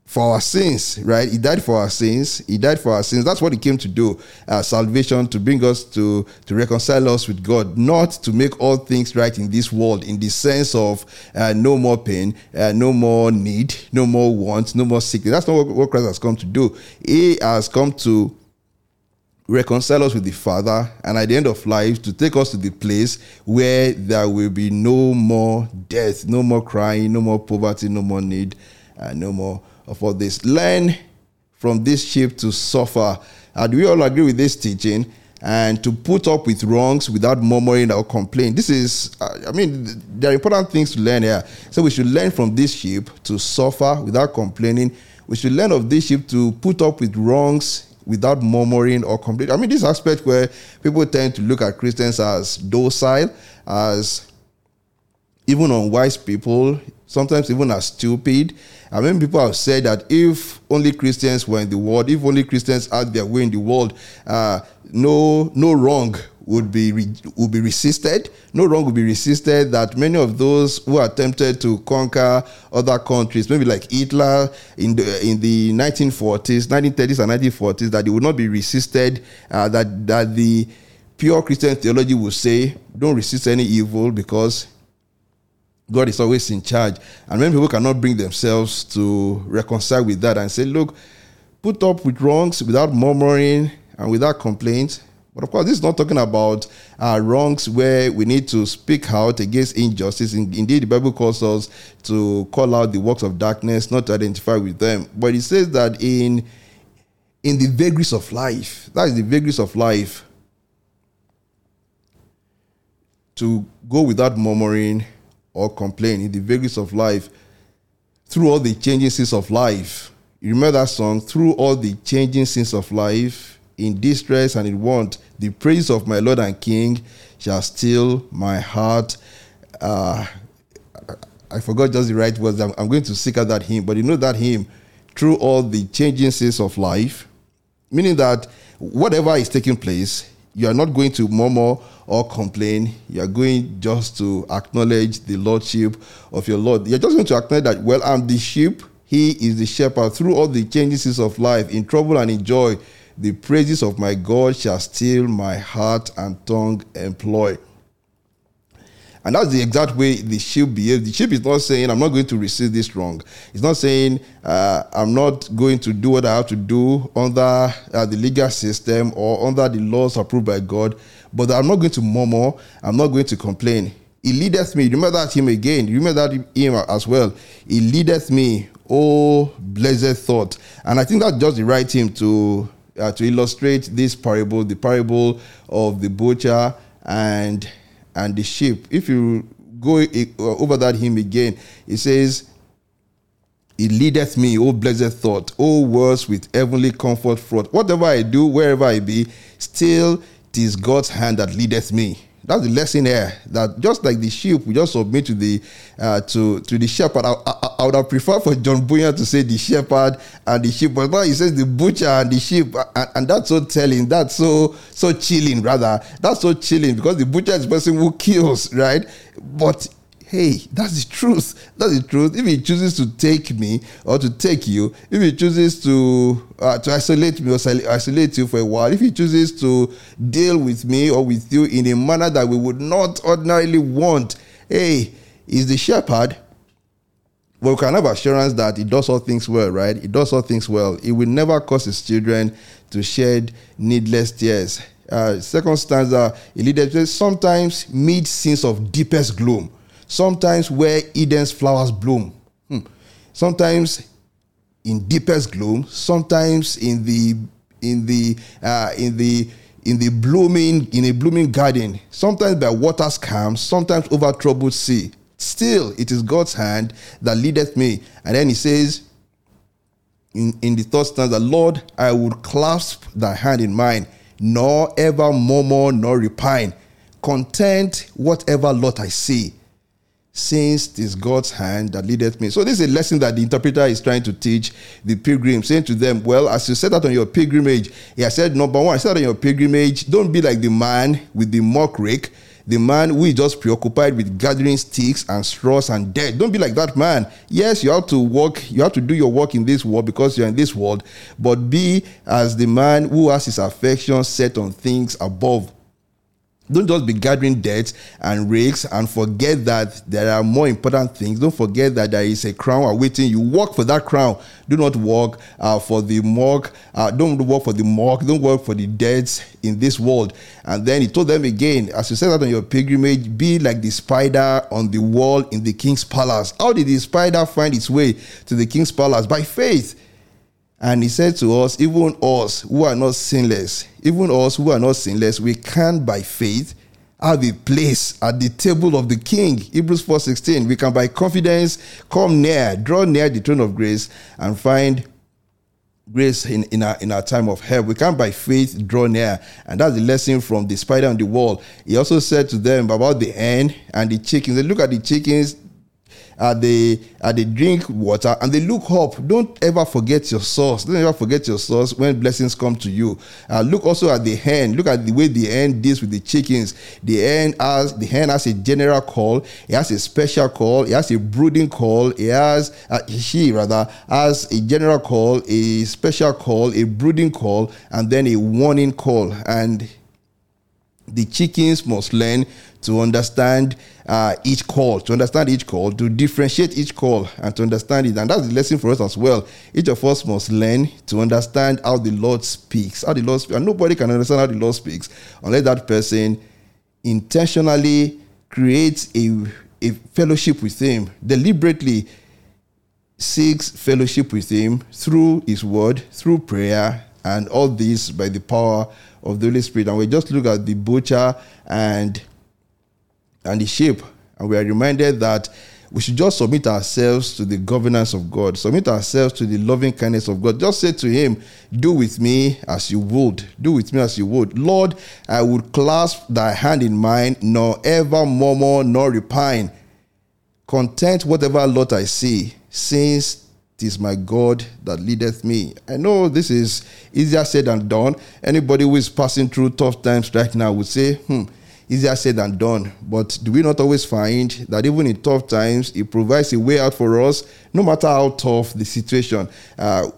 for our sins, right? He died for our sins. He died for our sins. That's what he came to do. Uh, salvation to bring us to to reconcile us with God, not to make all things right in this world, in the sense of uh, no more pain, uh, no more need, no more want, no more sickness. That's not what, what Christ has come to do. He has come to reconcile us with the Father, and at the end of life, to take us to the place where there will be no more death, no more crying, no more poverty, no more need, uh, no more all this. Learn from this sheep to suffer. Uh, do we all agree with this teaching? And to put up with wrongs without murmuring or complaining. This is, uh, I mean, there are important things to learn here. So we should learn from this sheep to suffer without complaining. We should learn of this sheep to put up with wrongs without murmuring or complaining. I mean, this aspect where people tend to look at Christians as docile, as even unwise people, sometimes even as stupid. I mean, people have said that if only Christians were in the world, if only Christians had their way in the world, uh, no, no wrong would be re- would be resisted. No wrong would be resisted. That many of those who attempted to conquer other countries, maybe like Hitler in the in the 1940s, 1930s and 1940s, that they would not be resisted. Uh, that that the pure Christian theology would say, don't resist any evil because God is always in charge. And many people cannot bring themselves to reconcile with that and say, look, put up with wrongs without murmuring and without complaint. But of course, this is not talking about uh, wrongs where we need to speak out against injustice. Indeed, the Bible calls us to call out the works of darkness, not to identify with them. But it says that in in the vagaries of life, that is the vagaries of life, to go without murmuring or complain in the vagaries of life through all the changing scenes of life. You remember that song? Through all the changing scenes of life, in distress and in want, the praise of my Lord and King shall still my heart. Uh, I forgot just the right words. I'm, I'm going to seek out that hymn, but you know that hymn, through all the changing scenes of life, meaning that whatever is taking place, you are not going to murmur or complain. You are going just to acknowledge the lordship of your Lord. You're just going to acknowledge that, well, I'm the sheep. He is the shepherd. Through all the changes of life, in trouble and in joy, the praises of my God shall still my heart and tongue employ. And that's the exact way the sheep behaves. The sheep is not saying, I'm not going to receive this wrong. It's not saying, uh, I'm not going to do what I have to do under uh, the legal system or under the laws approved by God, but I'm not going to murmur. I'm not going to complain. He leadeth me. Remember that hymn again. Remember that hymn as well. He leadeth me. Oh, blessed thought. And I think that's just the right hymn to uh, to illustrate this parable, the parable of the butcher and and the sheep. If you go uh, over that hymn again, it says, It leadeth me, O blessed thought, O words with heavenly comfort fraught. Whatever I do, wherever I be, still it is God's hand that leadeth me. That's the lesson here. That just like the sheep, we just submit to the uh, to to the shepherd. I, I, I, would have preferred for John Bunyan to say the shepherd and the sheep, but now he says the butcher and the sheep, and, and, that's so telling. That's so so chilling, rather. That's so chilling because the butcher is the person who kills, right? But hey, that's the truth. That's the truth. If he chooses to take me or to take you, if he chooses to uh, to isolate me or isolate you for a while, if he chooses to deal with me or with you in a manner that we would not ordinarily want, hey, he's the shepherd. Well, we can have assurance that he does all things well, right? He does all things well. He will never cause his children to shed needless tears. Uh, second stanza, he leaders sometimes mid scenes of deepest gloom sometimes where Eden's flowers bloom. Hmm. Sometimes in deepest gloom, sometimes in the in the uh, in the in the blooming in a blooming garden, sometimes by waters calm, sometimes over troubled sea. Still, it is God's hand that leadeth me. And then he says in, in the third stanza, Lord, I would clasp thy hand in mine, nor ever murmur nor repine. Content whatever lot I see since it is God's hand that leadeth me. So this is a lesson that the interpreter is trying to teach the pilgrim, saying to them, well, as you set out on your pilgrimage, he has said, number one, set out on your pilgrimage, don't be like the man with the muck rake, the man who is just preoccupied with gathering sticks and straws and dead. Don't be like that man. Yes, you have to work, you have to do your work in this world because you're in this world, but be as the man who has his affection set on things above don't just be gathering debts and rakes and forget that there are more important things. Don't forget that there is a crown awaiting you. Work for that crown. Do not work uh, for the mark. Uh, don't work for the mark. Don't work for the debts in this world. And then he told them again, as you said that on your pilgrimage, be like the spider on the wall in the king's palace. How did the spider find its way to the king's palace? By faith. And he said to us, even us who are not sinless, even us who are not sinless, we can by faith have a place at the table of the king. Hebrews 4:16. We can by confidence come near, draw near the throne of grace and find grace in, in, our, in our time of help. We can by faith draw near. And that's the lesson from the spider on the wall. He also said to them about the hen and the chickens. Look at the chickens, uh, they uh, they drink water and they look up. Don't ever forget your source. Don't ever forget your source when blessings come to you. Uh, look also at the hen. Look at the way the hen deals with the chickens. The hen has the hen has a general call. It has a special call. It has a brooding call. It has uh, she rather has a general call, a special call, a brooding call, and then a warning call. And the chickens must learn to understand uh, each call, to understand each call, to differentiate each call, and to understand it. And that's the lesson for us as well. Each of us must learn to understand how the Lord speaks. How the Lord speaks. And nobody can understand how the Lord speaks unless that person intentionally creates a, a fellowship with Him, deliberately seeks fellowship with Him through His Word, through prayer, and all this by the power of the Holy Spirit. And we just look at the butcher and and the sheep. And we are reminded that we should just submit ourselves to the governance of God, submit ourselves to the loving kindness of God. Just say to Him, Do with me as you would. Do with me as you would. Lord, I would clasp thy hand in mine, nor ever murmur nor repine. Content whatever lot I see, since it is my God that leadeth me. I know this is easier said than done. Anybody who is passing through tough times right now would say, hmm, easier said than done. But do we not always find that even in tough times, it provides a way out for us, no matter how tough the situation? Uh,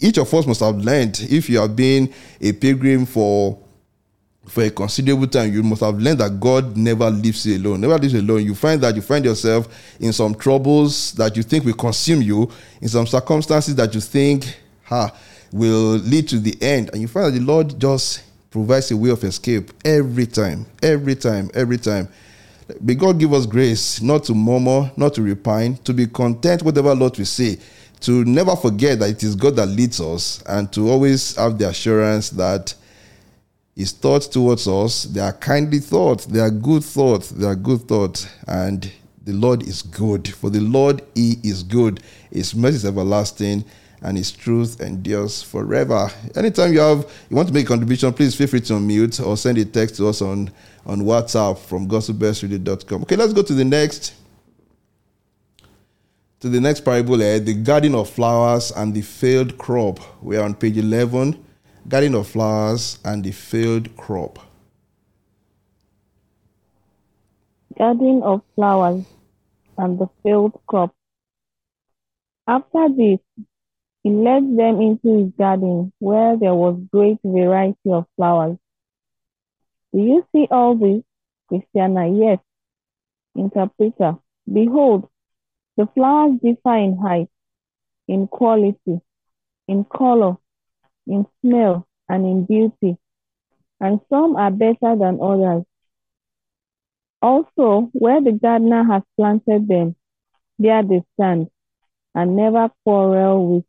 each of us must have learned, if you have been a pilgrim for for a considerable time, you must have learned that God never leaves you alone. Never leaves you alone. You find that you find yourself in some troubles that you think will consume you, in some circumstances that you think ha, will lead to the end. And you find that the Lord just provides a way of escape every time, every time, every time. May God give us grace not to murmur, not to repine, to be content whatever Lord we say, to never forget that it is God that leads us, and to always have the assurance that His thoughts towards us, they are kindly thoughts, they are good thoughts, they are good thoughts, and the Lord is good. For the Lord, He is good. His mercy is everlasting and his truth endures forever. Anytime you have you want to make a contribution, please feel free to unmute or send a text to us on, on WhatsApp from gospelbellsradio.com. Okay, let's go to the next to the next parable here, the garden of flowers and the failed crop. We are on page 11, garden of flowers and the failed crop. Garden of flowers and the failed crop. After this, he led them into his garden, where there was great variety of flowers. Do you see all this, Christiana? Yes. Interpreter. Behold, the flowers differ in height, in quality, in color, in smell, and in beauty, and some are better than others. Also, where the gardener has planted them, there they stand, and never quarrel with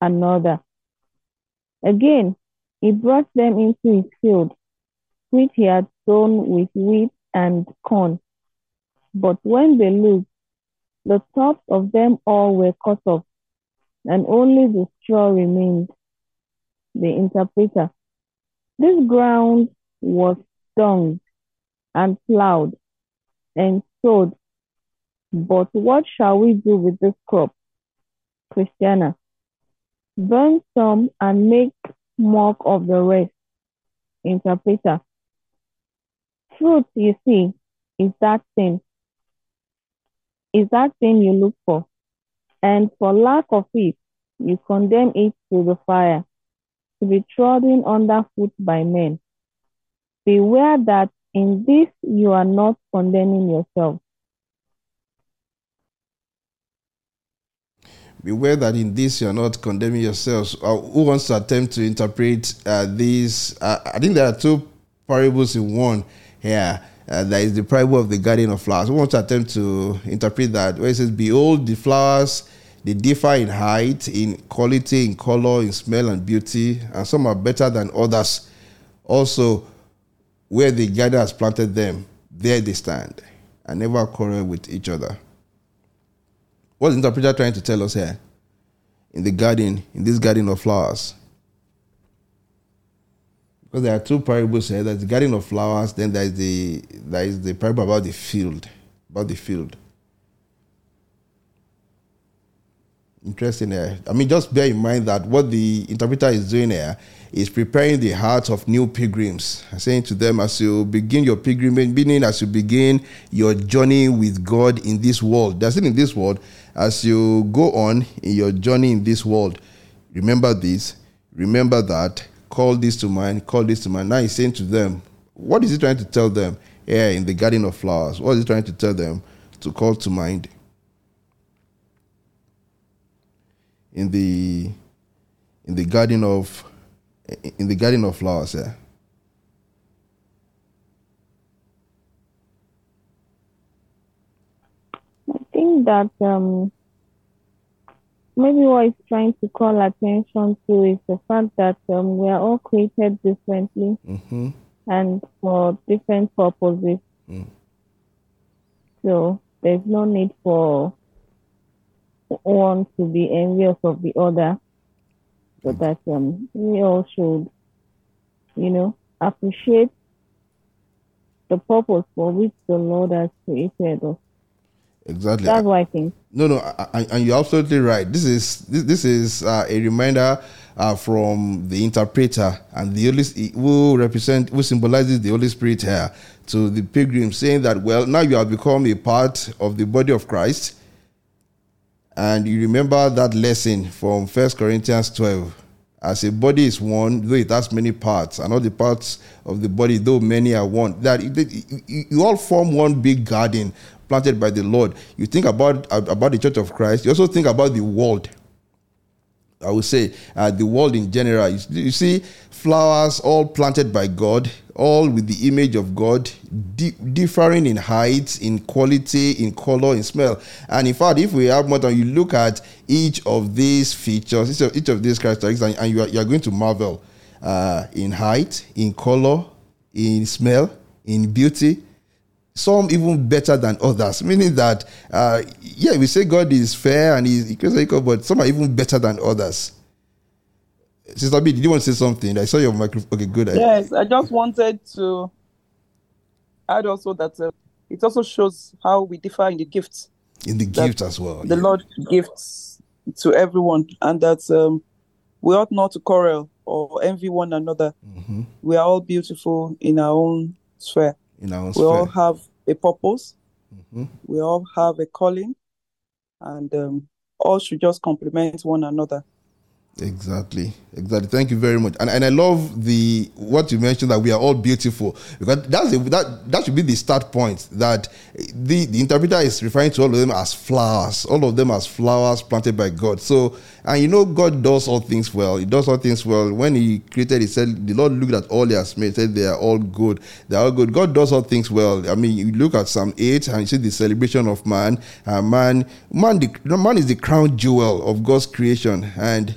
another. Again, he brought them into his field, which he had sown with wheat and corn. But when they looked, the tops of them all were cut off, and only the straw remained. The interpreter. This ground was dung and plowed and sowed. But what shall we do with this crop? Christiana. Burn some and make mock of the rest. Interpreter. Fruit, you see, is that thing. Is that thing you look for. And for lack of it, you condemn it to the fire, to be trodden underfoot by men. Beware that in this you are not condemning yourself. Beware that in this you are not condemning yourselves. Uh, who wants to attempt to interpret uh, these? Uh, I think there are two parables in one here. Uh, there is the parable of the garden of flowers. Who wants to attempt to interpret that? Where it says, Behold, the flowers, they differ in height, in quality, in color, in smell, and beauty, and some are better than others. Also, where the gardener has planted them, there they stand, and never quarrel with each other. What's the interpreter trying to tell us here? In the garden, in this garden of flowers. Because there are two parables here. There's the garden of flowers, then there is the there is the parable about the field. About the field. Interesting here. Uh, I mean, just bear in mind that what the interpreter is doing here is preparing the hearts of new pilgrims, saying to them, as you begin your pilgrimage, meaning as you begin your journey with God in this world, that's it in this world, as you go on in your journey in this world, remember this, remember that, call this to mind, call this to mind. Now he's saying to them, what is he trying to tell them here in the garden of flowers? What is he trying to tell them to call to mind? In the in the garden of in the garden of flowers, yeah. I think that um, maybe what it's trying to call attention to is the fact that um, we are all created differently Mm-hmm. and for different purposes. Mm. So there's no need for one to be envious of the other, so that um, we all should, you know, appreciate the purpose for which the Lord has created us. Exactly. That's what I think. No, no, and you're absolutely right. This is this, this is uh, a reminder uh, from the interpreter and the Holy who represent who symbolizes the Holy Spirit here to the pilgrims, saying that well, now you have become a part of the body of Christ, and you remember that lesson from First Corinthians twelve. As a body is one, though it has many parts, and all the parts of the body, though many are one, that you all form one big garden planted by the Lord. You think about about the Church of Christ. You also think about the world. I would say uh, the world in general. You, you see, flowers all planted by God, all with the image of God, di- differing in height, in quality, in color, in smell. And in fact, if we have more time, you look at each of these features, each of, each of these characteristics, and, and you, are, you are going to marvel uh, in height, in color, in smell, in beauty some even better than others, meaning that, uh, yeah, we say God is fair and he's equal, but some are even better than others. Sister B, did you want to say something? I saw your microphone. Okay, good. Yes, I just wanted to add also that uh, it also shows how we differ in the gifts. In the gift as well. The yeah. Lord gifts to everyone, and that um, we ought not to quarrel or envy one another. Mhm. We are all beautiful in our own sphere. In our We all have a purpose. Mhm. We all have a calling, and um, all should just complement one another. Exactly, exactly. Thank you very much. And and I love the what you mentioned that we are all beautiful because that's a, that that should be the start point. That the the interpreter is referring to all of them as flowers, all of them as flowers planted by God. So and you know God does all things well. He does all things well. When He created, He said the Lord looked at all He has made, said they are all good. They are all good. God does all things well. I mean, you look at Psalm eight and you see the celebration of man. Uh, man, man, the man is the crown jewel of God's creation and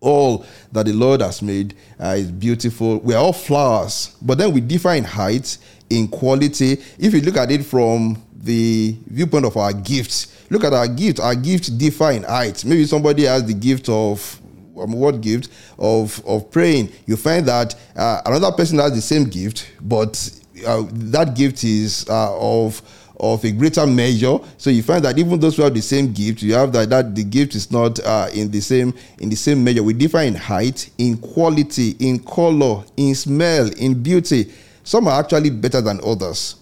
all that the Lord has made uh, is beautiful. We are all flowers, but then we differ in height, in quality. If you look at it from the viewpoint of our gifts, look at our gift. Our gifts differ in height. Maybe somebody has the gift of um, what gift of of praying. You find that uh, another person has the same gift, but uh, that gift is uh, of of a greater measure. So you find that even those who have the same gift, you have that, that the gift is not uh, in the same in the same measure. We differ in height, in quality, in color, in smell, in beauty. Some are actually better than others.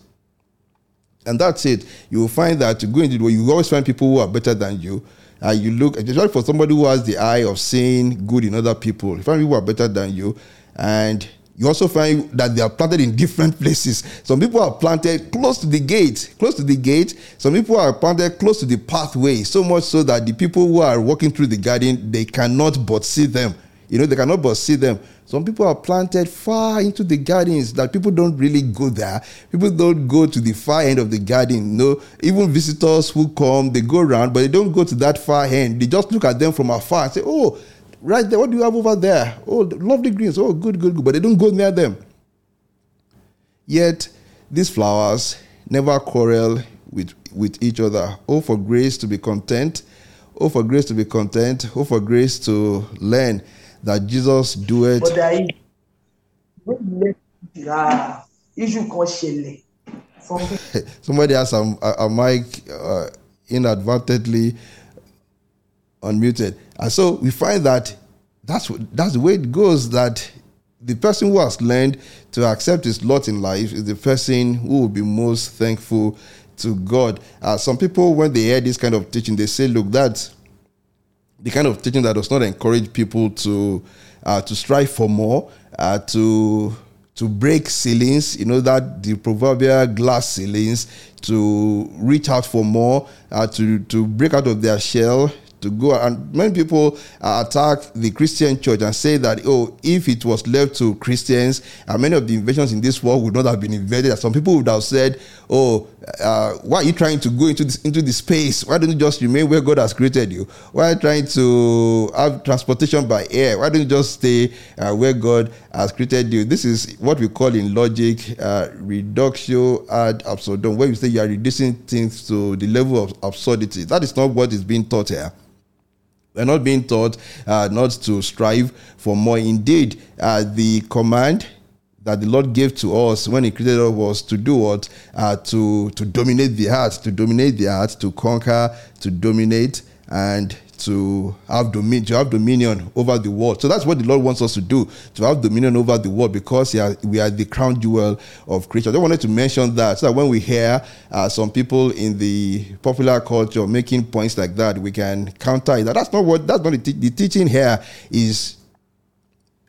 And that's it. You will find that to go into the way you always find people who are better than you. Uh, you look, especially for somebody who has the eye of seeing good in other people. You find people who are better than you, and you also find that they are planted in different places. Some people are planted close to the gate, close to the gate. Some people are planted close to the pathway, so much so that the people who are walking through the garden, they cannot but see them. You know, they cannot but see them. Some people are planted far into the gardens that people don't really go there. People don't go to the far end of the garden. No, even visitors who come, they go around, but they don't go to that far end. They just look at them from afar and say, "Oh, right there. What do you have over there? Oh, lovely greens. Oh, good, good, good. But they don't go near them. Yet, these flowers never quarrel with, with each other. Oh, for grace to be content. Oh, for grace to be content. Oh, for grace to learn that Jesus do it. Somebody has a, a, a mic uh, inadvertently unmuted. And so we find that that's that's the way it goes. That the person who has learned to accept his lot in life is the person who will be most thankful to God. Uh, some people, when they hear this kind of teaching, they say, "Look, that's the kind of teaching that does not encourage people to uh, to strive for more, uh, to to break ceilings. You know that the proverbial glass ceilings, to reach out for more, uh, to to break out of their shell, to go. And many people uh, attack the Christian church and say that, oh, if it was left to Christians, uh, many of the inventions in this world would not have been invented. Some people would have said, oh, uh, why are you trying to go into this, into the space? Why don't you just remain where God has created you? Why are you trying to have transportation by air? Why don't you just stay uh, where God has created you? This is what we call in logic uh, reductio ad absurdum, where you say you are reducing things to the level of absurdity. That is not what is being taught here. We're not being taught uh, not to strive for more. Indeed, uh, the command that the Lord gave to us when He created us was to do what? Uh, to, to dominate the heart, to dominate the heart, to conquer, to dominate, and to have dominion, to have dominion over the world. So that's what the Lord wants us to do, to have dominion over the world, because are, we are the crown jewel of creation. I wanted to mention that, so that when we hear uh, some people in the popular culture making points like that, we can counter it. That's not what. That's not the, the teaching here. Is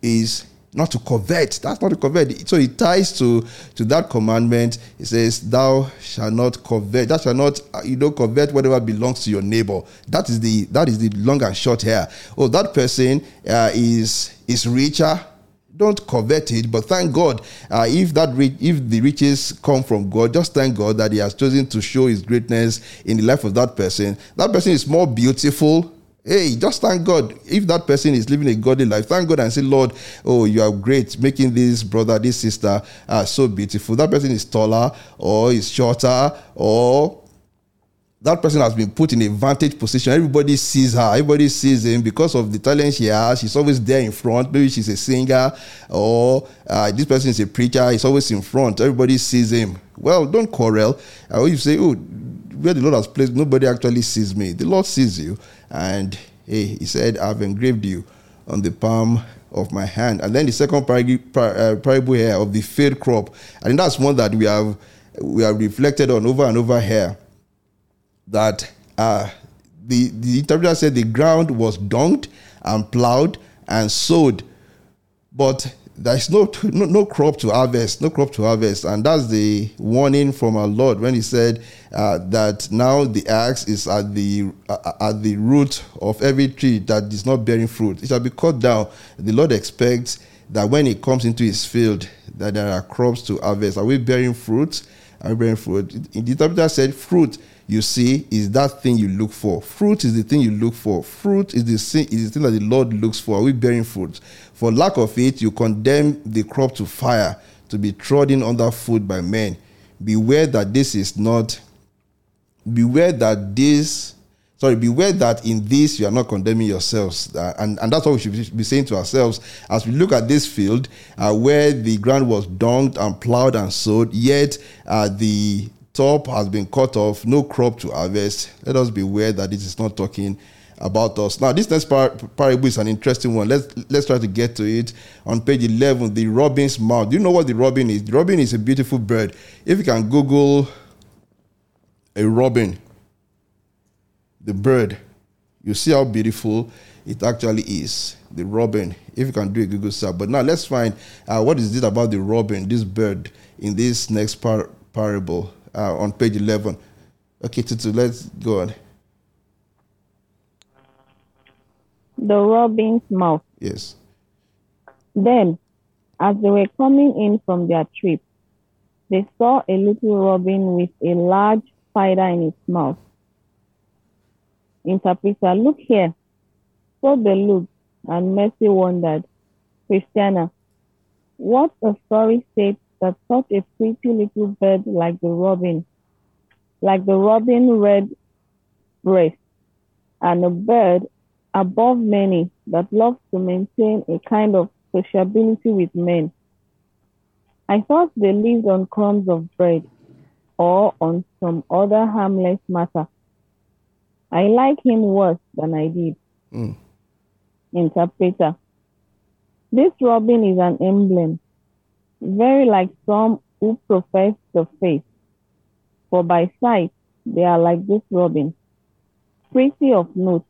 is not to covet. That's not to covet. So it ties to, to that commandment. It says, Thou shalt not covet. That shall not, uh, you don't covet whatever belongs to your neighbor. That is the that is the long and short here. Oh, that person uh, is is richer. Don't covet it, but thank God. Uh, if that if the riches come from God, just thank God that He has chosen to show His greatness in the life of that person. That person is more beautiful Hey, just thank God. If that person is living a godly life, thank God and say, Lord, oh, you are great, making this brother, this sister uh, so beautiful. That person is taller or is shorter or that person has been put in a vantage position. Everybody sees her. Everybody sees him because of the talent she has. She's always there in front. Maybe she's a singer or uh, this person is a preacher. He's always in front. Everybody sees him. Well, don't quarrel. Uh, you say, oh, where the Lord has placed, nobody actually sees me. The Lord sees you. And hey, he said, I've engraved you on the palm of my hand. And then the second uh, parable here of the failed crop. And that's one that we have we have reflected on over and over here. That uh, the, the interpreter said the ground was dunked and plowed and sowed, but there's no, no, no crop to harvest, no crop to harvest, and that's the warning from our Lord when He said uh, that now the axe is at the uh, at the root of every tree that is not bearing fruit. It shall be cut down. The Lord expects that when He comes into His field, that there are crops to harvest. Are we bearing fruit? Are we bearing fruit? The interpreter said, "Fruit you see, is that thing you look for. Fruit is the thing you look for. Fruit is the, is the thing that the Lord looks for. Are we bearing fruit? For lack of it, you condemn the crop to fire, to be trodden underfoot by men. Beware that this is not, beware that this sorry, beware that in this you are not condemning yourselves. Uh, and, and that's what we should be saying to ourselves as we look at this field uh, where the ground was dunged and plowed and sowed, yet uh, the top has been cut off, no crop to harvest. Let us beware that this is not talking about us. Now, this next par- parable is an interesting one. Let's let's try to get to it. On page 11, the robin's mouth. Do you know what the robin is? The robin is a beautiful bird. If you can Google a robin, the bird, you see how beautiful it actually is. The robin, if you can do a Google search. But now let's find uh, what is it about the robin, this bird, in this next par- parable uh, on page 11. Okay, Tutu, let's go on. The robin's mouth. Yes. Then, as they were coming in from their trip, they saw a little robin with a large spider in its mouth. Interpreter, look here. So they looked, and Mercy wondered, Christiana, what a story states that such a pretty little bird like the robin, like the robin red breast, and a bird above many that loves to maintain a kind of sociability with men. I thought they lived on crumbs of bread or on some other harmless matter. I like him worse than I did. Mm. Interpreter. This robin is an emblem, very like some who profess the faith. For by sight they are like this robin, pretty of note,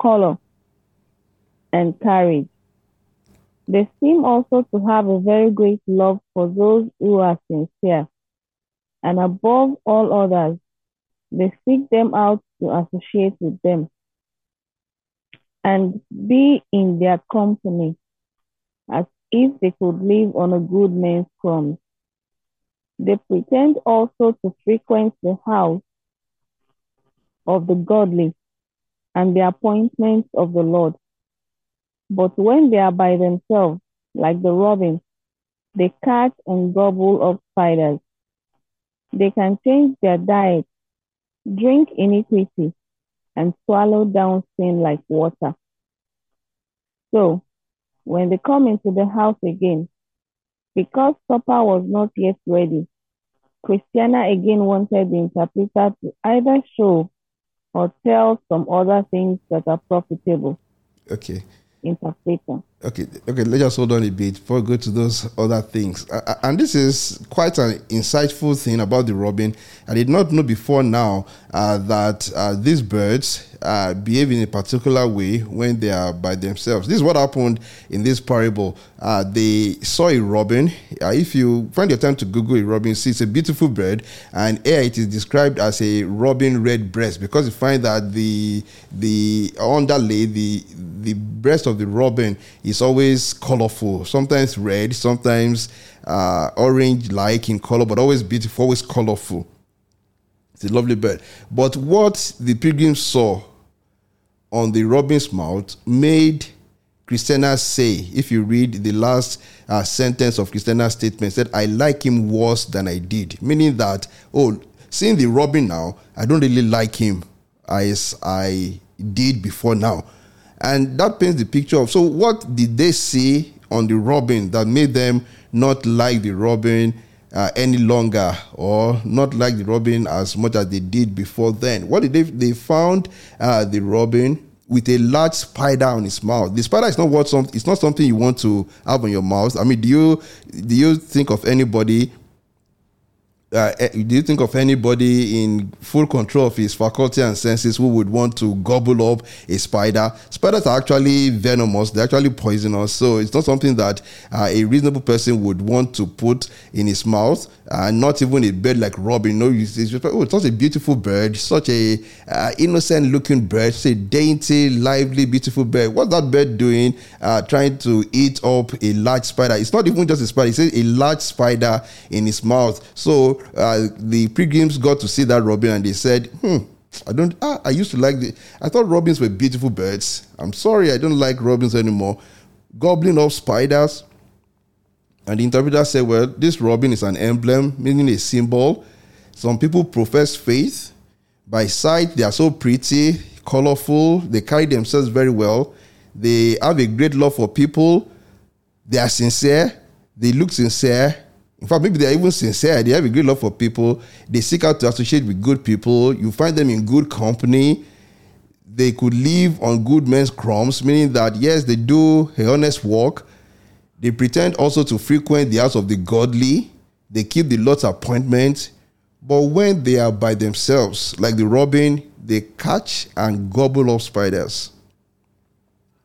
color, and carriage. They seem also to have a very great love for those who are sincere, and above all others, they seek them out to associate with them and be in their company as if they could live on a good man's crumbs. They pretend also to frequent the house of the godly and the appointments of the Lord. But when they are by themselves, like the robin, they catch and gobble up spiders. They can change their diet, drink iniquity, and swallow down sin like water. So, when they come into the house again, because supper was not yet ready, Christiana again wanted the interpreter to either show or tell some other things that are profitable. Okay. Interpreter. Okay, okay, let's just hold on a bit before we go to those other things. Uh, and this is quite an insightful thing about the robin. I did not know before now uh, that uh, these birds uh, behave in a particular way when they are by themselves. This is what happened in this parable. Uh, they saw a robin. Uh, if you find your time to Google a robin, see it's a beautiful bird, and here it is described as a robin red breast because you find that the the underlay the the breast of the robin is always colorful, sometimes red, sometimes uh, orange like in color, but always beautiful, always colorful. It's a lovely bird. But what the pilgrims saw on the robin's mouth made Christina say, if you read the last uh, sentence of Christina's statement, said, I like him worse than I did. Meaning that, oh, seeing the robin now, I don't really like him as I did before now. And that paints the picture of so what did they see on the robin that made them not like the robin uh, any longer or not like the robin as much as they did before then? What did they they found uh, the robin with a large spider on his mouth. The spider is not what some, it's not something you want to have on your mouth. I mean, do you do you think of anybody uh, eh, do you think of anybody in full control of his faculty and senses who would want to gobble up a spider? Spiders are actually venomous, they're actually poisonous, so it's not something that uh, a reasonable person would want to put in his mouth. Uh, not even a bird like Robin. No, it's, it's, oh, it's such a beautiful bird, such a uh, innocent looking bird, such a dainty, lively, beautiful bird. What's that bird doing? Uh, trying to eat up a large spider. It's not even just a spider, it's a large spider in his mouth. So uh, the pilgrims got to see that robin and they said, "Hmm, I don't. Ah, I used to like the. I thought robins were beautiful birds. I'm sorry, I don't like robins anymore. Gobbling up spiders." And the interpreter said, "Well, this robin is an emblem, meaning a symbol. Some people profess faith. By sight, they are so pretty, colorful. They carry themselves very well. They have a great love for people. They are sincere. They look sincere. In fact, maybe they are even sincere. They have a great love for people. They seek out to associate with good people. You find them in good company. They could live on good men's crumbs, meaning that, yes, they do a honest work. They pretend also to frequent the house of the godly. They keep the Lord's appointment. But when they are by themselves, like the robin, they catch and gobble up spiders.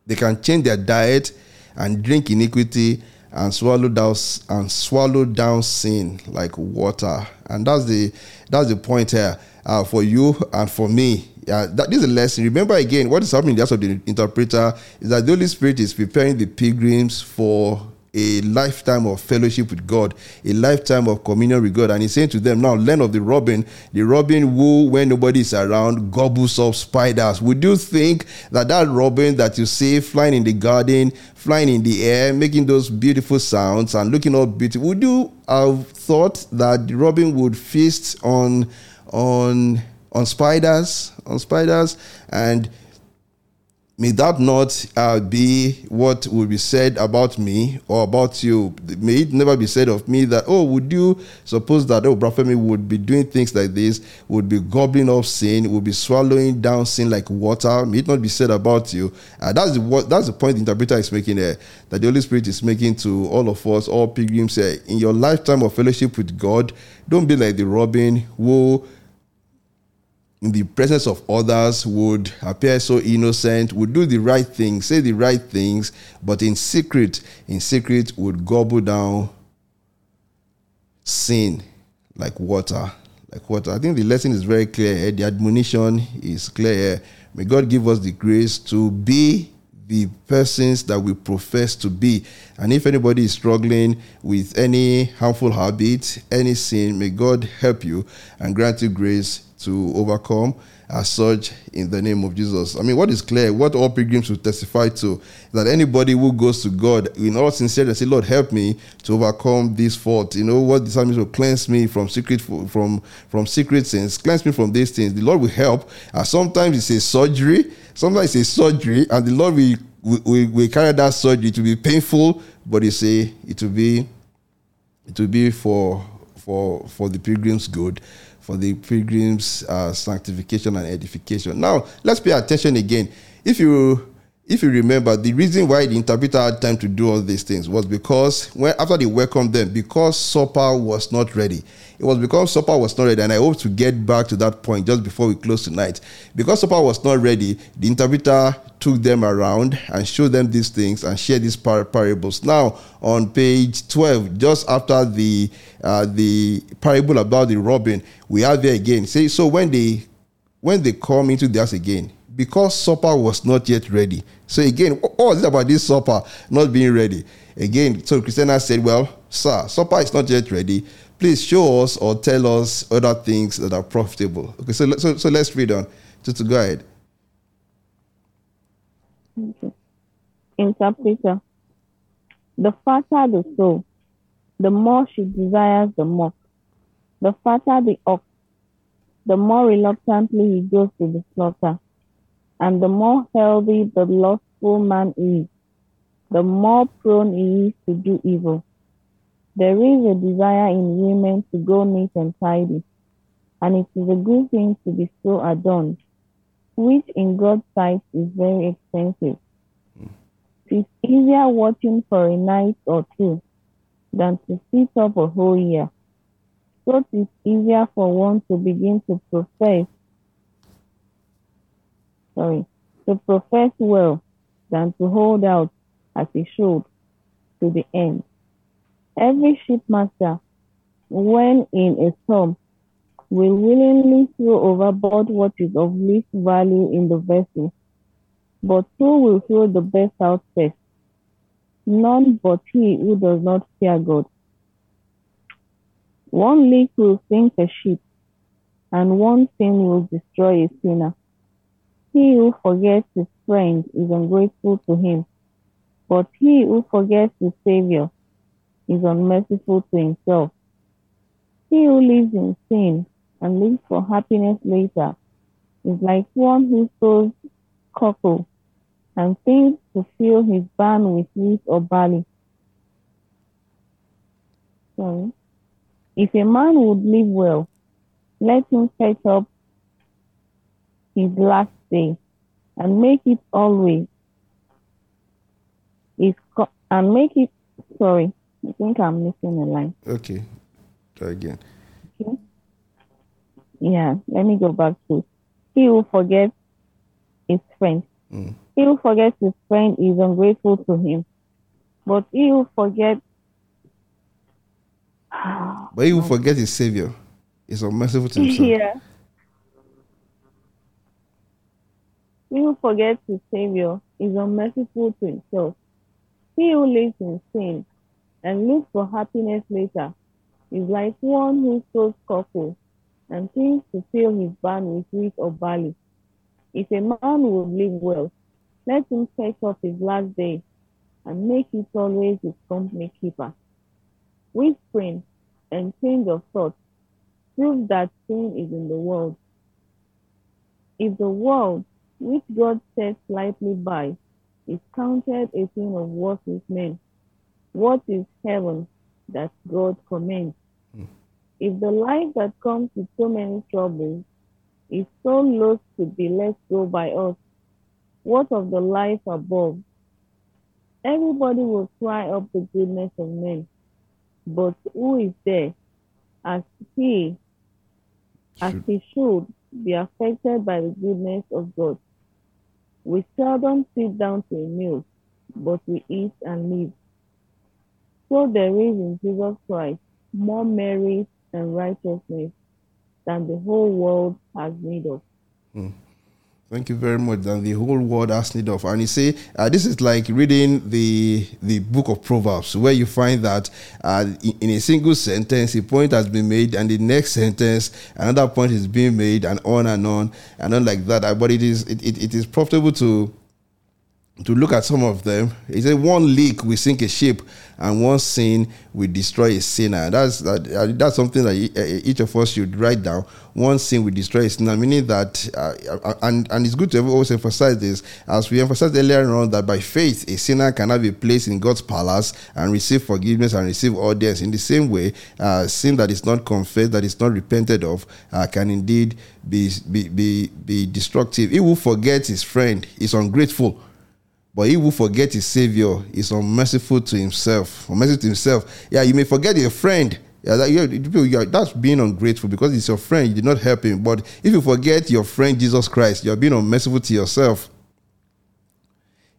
They can change their diet and drink iniquity and swallow down and swallow down sin like water. And that's the that's the point here uh, for you and for me. Yeah, that this is a lesson. Remember again, what is happening in the house of the interpreter is that the Holy Spirit is preparing the pilgrims for a lifetime of fellowship with God, a lifetime of communion with God. And he's saying to them, now learn of the robin, the robin who, when nobody is around, gobbles up spiders. Would you think that that robin that you see flying in the garden, flying in the air, making those beautiful sounds and looking all beautiful, would you have thought that the robin would feast on, on, on spiders, on spiders? And May that not uh, be what will be said about me or about you. May it never be said of me that, oh, would you suppose that, oh, Brafemi would be doing things like this, would be gobbling up sin, would be swallowing down sin like water. May it not be said about you. Uh, that's, the, what, that's the point the interpreter is making there, that the Holy Spirit is making to all of us, all pilgrims here. In your lifetime of fellowship with God, don't be like the robin who in the presence of others would appear so innocent, would do the right things, say the right things, but in secret, in secret would gobble down sin like water. Like water. I think the lesson is very clear. The admonition is clear. May God give us the grace to be the persons that we profess to be. And if anybody is struggling with any harmful habit, any sin, may God help you and grant you grace to overcome as such in the name of Jesus. I mean, what is clear, what all pilgrims will testify to, that anybody who goes to God in all sincerity say, Lord, help me to overcome this fault. You know what the psalmist will cleanse me from secret from from secret sins, cleanse me from these things. The Lord will help. And sometimes it's a surgery, sometimes it's a surgery, and the Lord will we, we, carry that surgery to be painful, but you say it will be it will be for for for the pilgrim's good for the pilgrims' uh, sanctification and edification. Now, let's pay attention again. If you if you remember, the reason why the interpreter had time to do all these things was because when after they welcomed them, because supper was not ready. It was because supper was not ready, and I hope to get back to that point just before we close tonight. Because supper was not ready, the interpreter took them around and showed them these things and shared these par- parables. Now, on page 12, just after the uh, the parable about the robin, we have there again. Say so when they when they come into the house again, because supper was not yet ready. So again, was it about this supper not being ready? Again, so Christina said, Well, sir, supper is not yet ready. Please show us or tell us other things that are profitable. Okay, so so, so let's read on. Just to go ahead. Interpreter. The fatter the soul, the more she desires the milk. The fatter the ox, the more reluctantly he goes to the slaughter. And the more healthy the lustful man is, the more prone he is to do evil. There is a desire in women to go neat and tidy, and it is a good thing to be so adorned, which in God's sight is very expensive. It is easier watching for a night or two than to sit up a whole year. So it is easier for one to begin to profess, sorry, to profess well than to hold out as he should to the end. Every shipmaster, when in a storm, will willingly throw overboard what is of least value in the vessel, but who will throw the best out first? None but he who does not fear God. One leak will sink a ship, and one sin will destroy a sinner. He who forgets his friend is ungrateful to him, but he who forgets his Savior is unmerciful to himself. He who lives in sin and lives for happiness later is like one who sows cockle and thinks to fill his barn with wheat or barley. Sorry. If a man would live well, let him set up his last day and make it always is co- and make it sorry i think i'm missing a line Okay. Try again. okay yeah let me go back to he who forgets his friend Mm. he who forgets his friend is ungrateful to him but he who forgets But he will forget his Savior. Is unmerciful to himself. yeah he who forgets his savior is unmerciful to himself he who lives in sin and looks for happiness later is like one who sows cockle and thinks to fill his barn with wheat or barley. If a man would live well, let him take up his last day and make it always his company keeper. Whispering and change of thought prove that sin is in the world. If the world, which God sets lightly by, is counted a thing of worthless men, what is heaven that God commends? Hmm. If the life that comes with so many troubles is so loath to be let go by us, what of the life above? Everybody will cry up the goodness of men, but who is there as he, as he should be affected by the goodness of God? We seldom sit down to a meal, but we eat and live. So there is in Jesus Christ more merit and righteousness than the whole world has need of. Hmm. Thank you very much. Than the whole world has need of. And you say uh, this is like reading the the book of Proverbs, where you find that uh, in, in a single sentence, a point has been made, and the next sentence, another point is being made, and on and on, and on like that. Uh, But it is it, it, it is profitable to to look at some of them. He said one leak we sink a ship, and one sin we destroy a sinner. That's that, uh, that's something that each of us should write down. One sin we destroy a sinner, meaning that, uh, uh, and and it's good to always emphasize this, as we emphasized earlier on, that by faith a sinner cannot be placed in God's palace and receive forgiveness and receive audience. In the same way, uh, sin that is not confessed, that is not repented of, uh, can indeed be be be, be destructive. He who forgets his friend is ungrateful. But he who forget his savior is unmerciful to himself. Unmerciful to himself. Yeah, you may forget your friend. Yeah, that, you you are- that's being ungrateful because it's your friend. You did not help him. But if you forget your friend Jesus Christ, you are being unmerciful to yourself.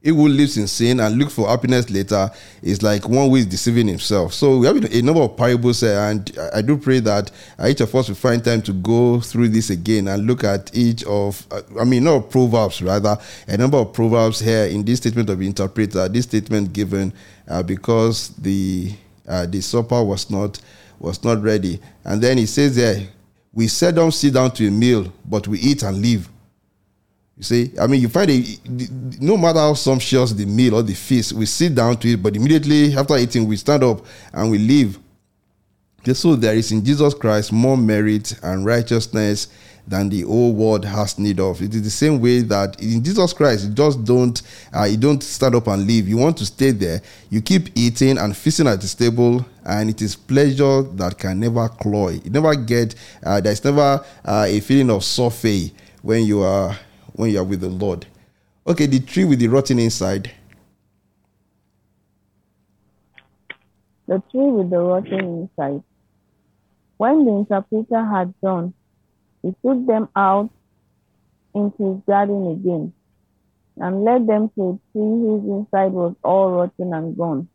He who lives in sin and looks for happiness later is like one who is deceiving himself. So we have a number of parables here, and I do pray that each of us will find time to go through this again and look at each of, I mean, not proverbs rather, a number of proverbs here in this statement of the interpreter. This statement given uh, because the uh, the supper was not was not ready, and then he says there, we seldom sit down to a meal, but we eat and live. You see, I mean, you find it no matter how sumptuous the meal or the feast, we sit down to it, but immediately after eating, we stand up and we leave. So there is in Jesus Christ more merit and righteousness than the whole world has need of. It is the same way that in Jesus Christ, you just don't uh, you don't stand up and leave. You want to stay there. You keep eating and feasting at the table, and it is pleasure that can never cloy. You never get uh, there's never uh, a feeling of surfeit when you are when you are with the Lord. Okay, the tree with the rotten inside. the tree with the rotten inside. When the interpreter had done, he took them out into his garden again and led them to a tree whose inside was all rotten and gone,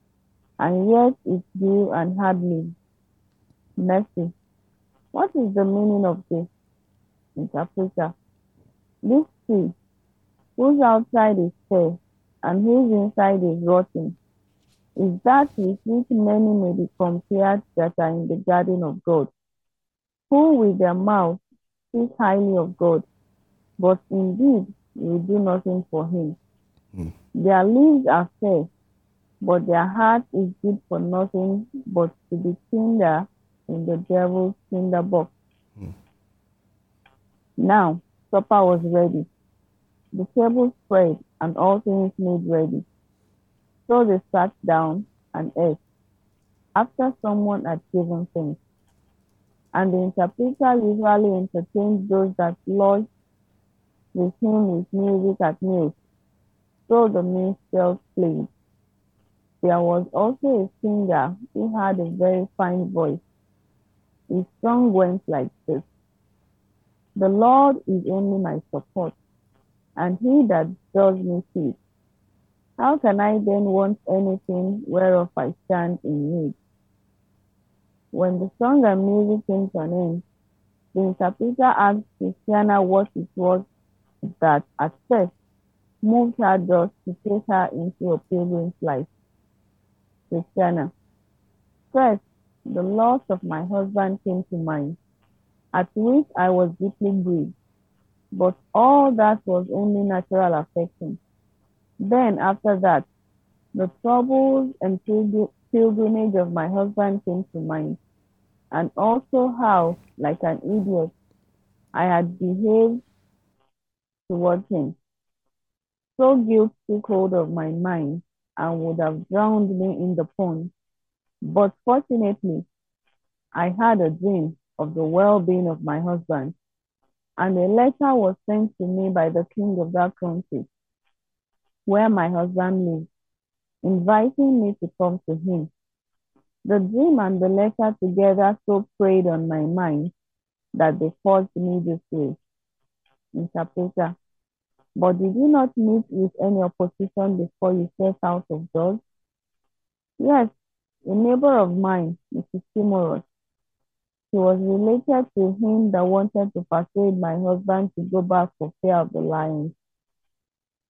and yet it grew and had leaves. Mercy. What is the meaning of this? Interpreter. This whose outside is fair and whose inside is rotten, is that with which many may be compared that are in the garden of God, who with their mouth speak highly of God, but indeed will do nothing for him. Mm. Their lips are fair, but their heart is good for nothing but to be tinder in the devil's tinder box. Mm. Now supper was ready, the table spread, and all things made ready. So they sat down and ate, after someone had given thanks. And the interpreter usually entertained those that lodged with him with music at meals. So the minstrels played. There was also a singer who had a very fine voice. His song went like this The Lord is only my support, and he that does me good. How can I then want anything whereof I stand in need? When the song and music came to an end, the interpreter asked Christiana what it was that at first moved her thus to take her into a pilgrim's life. Christiana. First, the loss of my husband came to mind, at which I was deeply grieved. But all that was only natural affection. Then, after that, the troubles and pilgrimage of my husband came to mind, and also how, like an idiot, I had behaved towards him. So guilt took hold of my mind and would have drowned me in the pond. But fortunately, I had a dream of the well being of my husband, and a letter was sent to me by the king of that country where my husband lives, inviting me to come to him. The dream and the letter together so preyed on my mind that they forced me this way. Interpreter. But did you not meet with any opposition before you set out of doors? Yes, a neighbor of mine, Mrs. Timorous. Was related to him that wanted to persuade my husband to go back for fear of the lions.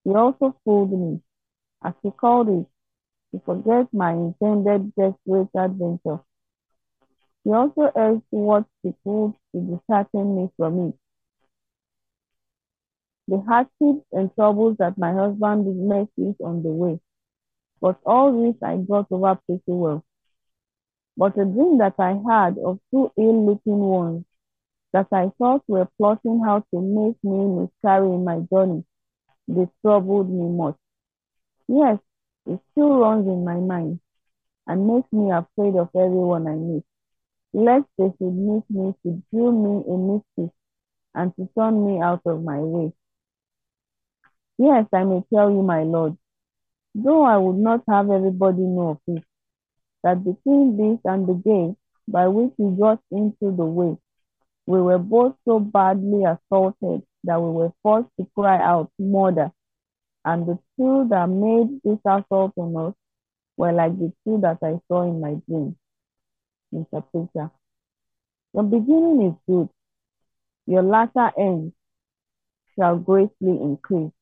He also fooled me, as he called it, to forget my intended desperate adventure. He also urged what he could to dishearten me from it. The hardships and troubles that my husband met with on the way, but all this I got over pretty well. But a dream that I had of two ill-looking ones that I thought were plotting how to make me miscarry in my journey they troubled me much. Yes, it still runs in my mind and makes me afraid of everyone I meet, lest they should meet me to do me a mischief and to turn me out of my way. Yes, I may tell you, my Lord, though I would not have everybody know of it, that between this and the gate by which we got into the way, we were both so badly assaulted that we were forced to cry out, Murder. And the two that made this assault on us were like the two that I saw in my dream. Interpreter. The beginning is good. Your latter end shall greatly increase.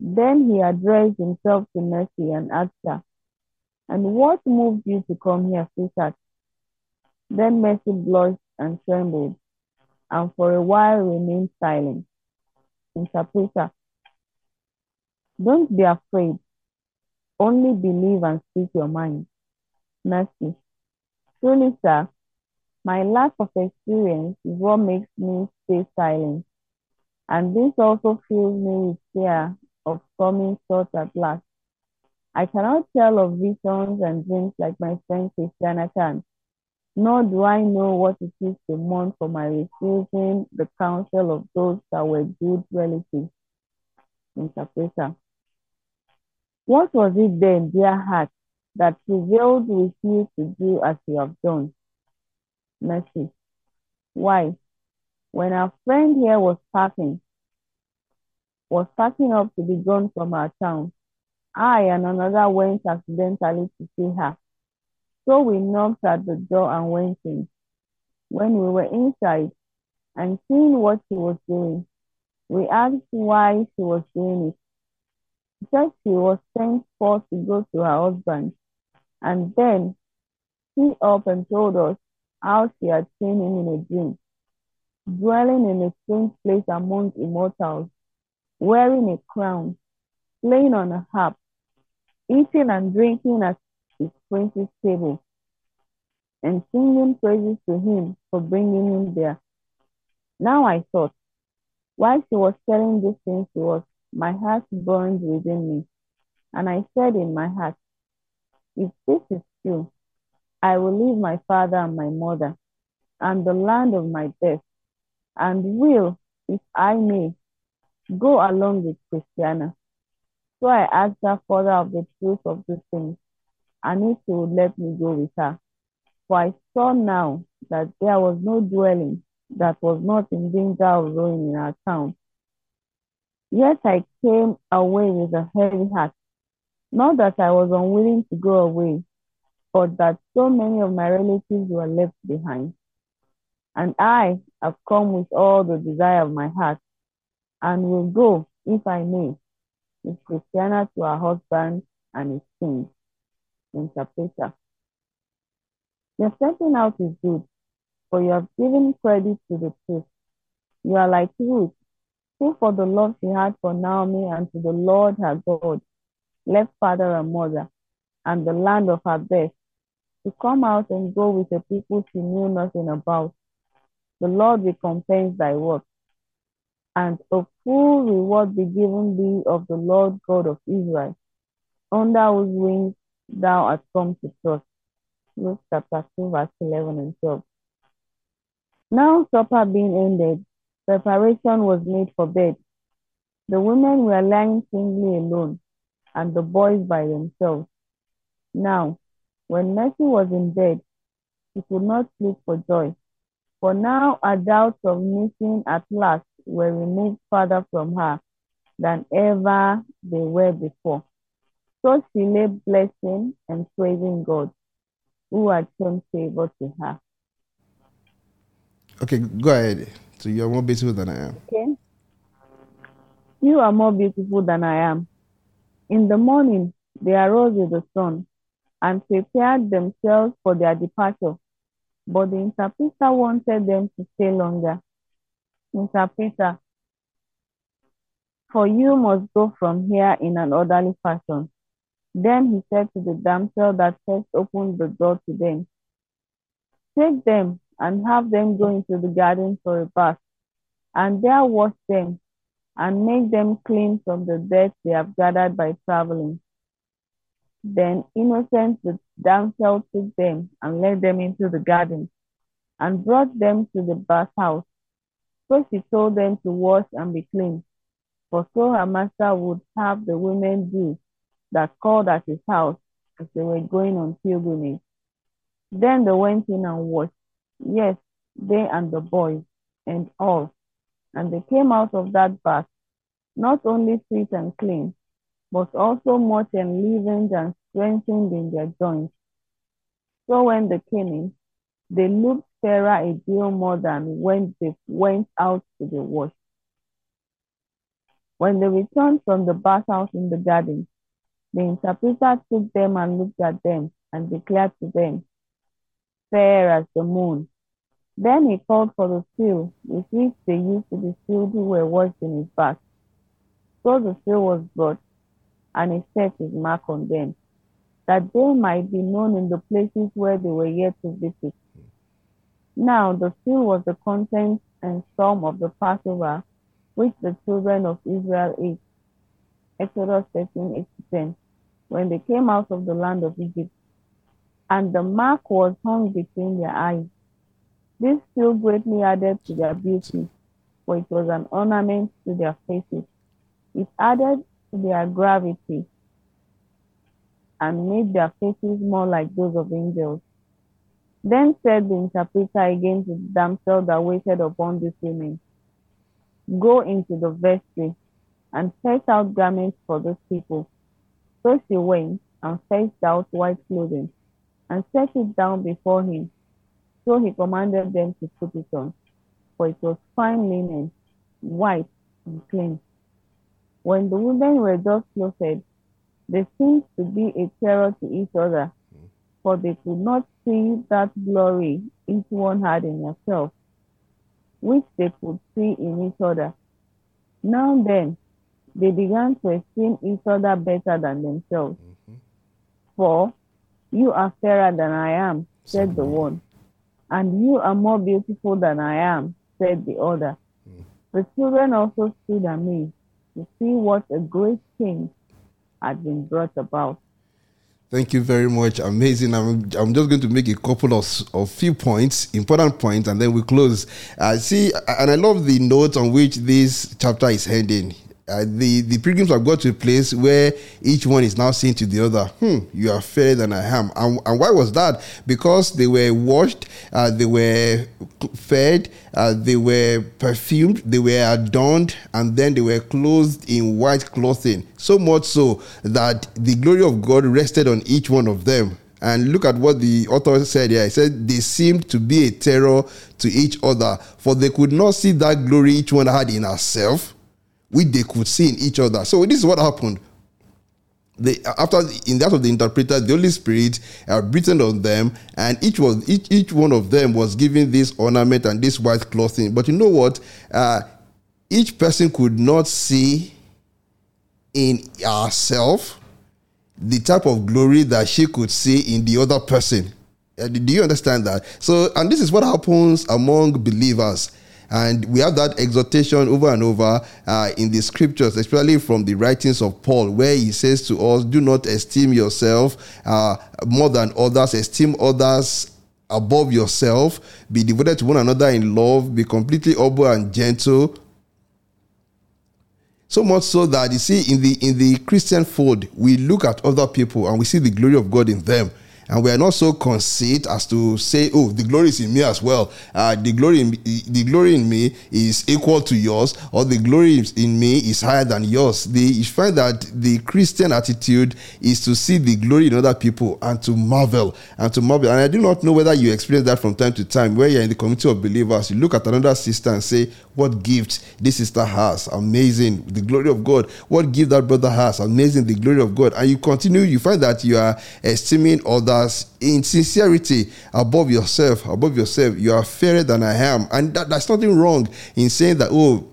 Then he addressed himself to Mercy and asked her, And what moved you to come here, sweetheart? Then Mercy blushed and trembled and for a while remained silent. Interpreter. Don't be afraid. Only believe and speak your mind. Mercy. Truly, sir, my lack of experience is what makes me stay silent. And this also fills me with fear of coming short at last. I cannot tell of visions and dreams like my friend Christiana can, nor do I know what it is to mourn for my refusing the counsel of those that were good relatives. Interpreter. What was it then, dear heart, that prevailed with you to do as you have done? Mercy. Why? When our friend here was packing, was packing up to be gone from our town, I and another went accidentally to see her. So we knocked at the door and went in. When we were inside and seeing what she was doing, we asked why she was doing it. She said she was sent for to go to her husband And then she up and told us how she had seen him in a dream, dwelling in a strange place among immortals, wearing a crown, playing on a harp, eating and drinking at his prince's table, and singing praises to him for bringing him there. Now I thought, while she was telling these things to us, my heart burned within me, and I said in my heart, If this is true, I will leave my father and my mother, and the land of my birth, and will, if I may, go along with Christiana. So I asked her further of the truth of these things, and if she would let me go with her. For I saw now that there was no dwelling that was not in danger of ruin in our town. Yet I came away with a heavy heart, not that I was unwilling to go away, but that so many of my relatives were left behind. And I have come with all the desire of my heart, and will go, if I may, with Christiana to her husband and his king. Interpreter. Your setting out is good, for you have given credit to the truth. You are like Ruth, who for the love she had for Naomi and to the Lord her God, left father and mother, and the land of her birth, to come out and go with a people she knew nothing about. The Lord recompense thy work, and a full reward be given thee of the Lord God of Israel, under whose wings thou art come to trust. Luke chapter 2, verse 11 and 12. Now, supper being ended, preparation was made for bed. The women were lying singly alone, and the boys by themselves. Now, when Mercy was in bed, she could not sleep for joy, for now her doubts of missing at last were removed farther from her than ever they were before. So she lay blessing and praising God, who had shown favor to her. Okay, go ahead. So you're more beautiful than I am. Okay. You are more beautiful than I am. In the morning, they arose with the sun and prepared themselves for their departure. But the interpreter wanted them to stay longer. Interpreter, for you must go from here in an orderly fashion. Then he said to the damsel that first opened the door to them, Take them and have them go into the garden for a bath, and there wash them and make them clean from the dirt they have gathered by traveling. Then Innocent the damsel took them and led them into the garden and brought them to the bathhouse. So she told them to wash and be clean, for so her master would have the women do that called at his house as they were going on pilgrimage. Then they went in and washed, yes, they and the boys and all. And they came out of that bath, not only sweet and clean, but also much enlivened and strengthened in their joints. So when they came in, they looked fairer a deal more than when they went out to the wash. When they returned from the bathhouse in the garden, the interpreter took them and looked at them and declared to them, fair as the moon. Then he called for the seal with which they used to be sealed who were washed in his bath. So the seal was brought, and he set his mark on them, that they might be known in the places where they were yet to visit. Now the seal was the contents and sum of the Passover which the children of Israel ate. Exodus 13, 8 10, when they came out of the land of Egypt. And the mark was hung between their eyes. This seal greatly added to their beauty, for it was an ornament to their faces. It added to their gravity and made their faces more like those of angels. Then said the interpreter again to the damsel that waited upon these women, Go into the vestry and fetch out garments for those people. So she went and fetched out white clothing and set it down before him. So he commanded them to put it on, for it was fine linen, white and clean. When the women were thus clothed, they seemed to be a terror to each other for they could not see that glory each one had in herself, which they could see in each other. Now then, they began to esteem each other better than themselves. Mm-hmm. For you are fairer than I am, said the one, and you are more beautiful than I am, said the other. Mm. The children also stood amazed to see what a great change had been brought about. Thank you very much. Amazing. I'm, I'm just going to make a couple of, of few points, important points, and then we close. Uh, see, and I love the note on which this chapter is heading. Uh, the the pilgrims have got to a place where each one is now saying to the other, "Hmm, you are fairer than I am." And, and why was that? Because they were washed, uh, they were fed, uh, they were perfumed, they were adorned, and then they were clothed in white clothing. So much so that the glory of God rested on each one of them. And look at what the author said here. He said they seemed to be a terror to each other, for they could not see that glory each one had in herself which they could see in each other. So this is what happened. They, after in that of the interpreter, the Holy Spirit had breathed on them, and each was each, each one of them was given this ornament and this white clothing. But you know what? Uh, each person could not see in herself the type of glory that she could see in the other person. Uh, do you understand that? So, and this is what happens among believers. And we have that exhortation over and over uh, in the scriptures, especially from the writings of Paul, where he says to us, Do not esteem yourself uh, more than others, esteem others above yourself, be devoted to one another in love, be completely humble and gentle. So much so that you see in the in the Christian fold, we look at other people and we see the glory of God in them and we are not so conceit as to say, "Oh, the glory is in me as well." Uh, the glory, in, the glory in me is equal to yours, or the glory in me is higher than yours. The, you find that the Christian attitude is to see the glory in other people and to marvel and to marvel. And I do not know whether you experience that from time to time, where you're in the community of believers, you look at another sister and say, "What gift this sister has? Amazing! The glory of God. What gift that brother has? Amazing! The glory of God." And you continue, you find that you are esteeming others in sincerity above yourself, above yourself. You are fairer than I am. And that, that's nothing wrong in saying that, oh,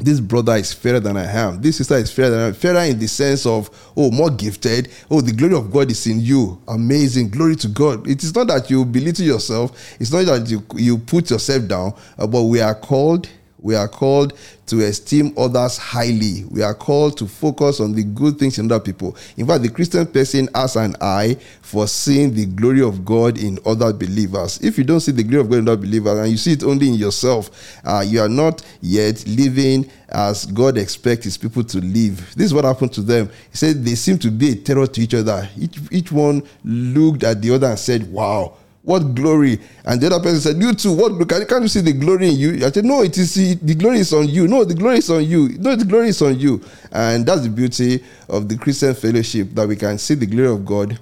this brother is fairer than I am. This sister is fairer than I am. Fairer in the sense of, oh, more gifted. Oh, the glory of God is in you. Amazing. Glory to God. It is not that you belittle yourself. It's not that you, you put yourself down, uh, but we are called we are called to esteem others highly. We are called to focus on the good things in other people. In fact, the Christian person has an eye for seeing the glory of God in other believers. If you don't see the glory of God in other believers and you see it only in yourself, uh, you are not yet living as God expects his people to live. This is what happened to them. He said they seem to be a terror to each other. Each, each one looked at the other and said, Wow what glory? And the other person said, You too, what can, can't you see the glory in you? I said, No, it is the glory is on you. No, the glory is on you. No, the glory is on you. And that's the beauty of the Christian fellowship that we can see the glory of God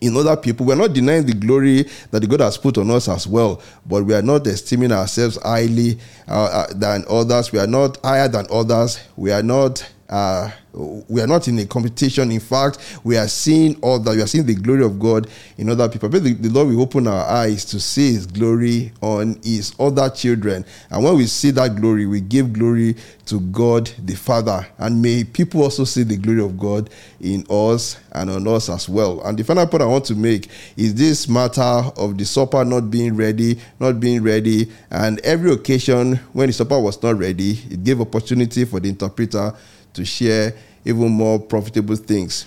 in other people. We're not denying the glory that God has put on us as well, but we are not esteeming ourselves highly uh, uh, than others. We are not higher than others. We are not uh, we are not in a competition. In fact, we are seeing all that we are seeing the glory of God in other people. But the, the, Lord will open our eyes to see His glory on His other children. And when we see that glory, we give glory to God the Father. And may people also see the glory of God in us and on us as well. And the final point I want to make is this matter of the supper not being ready, not being ready. And every occasion when the supper was not ready, it gave opportunity for the interpreter to share even more profitable things.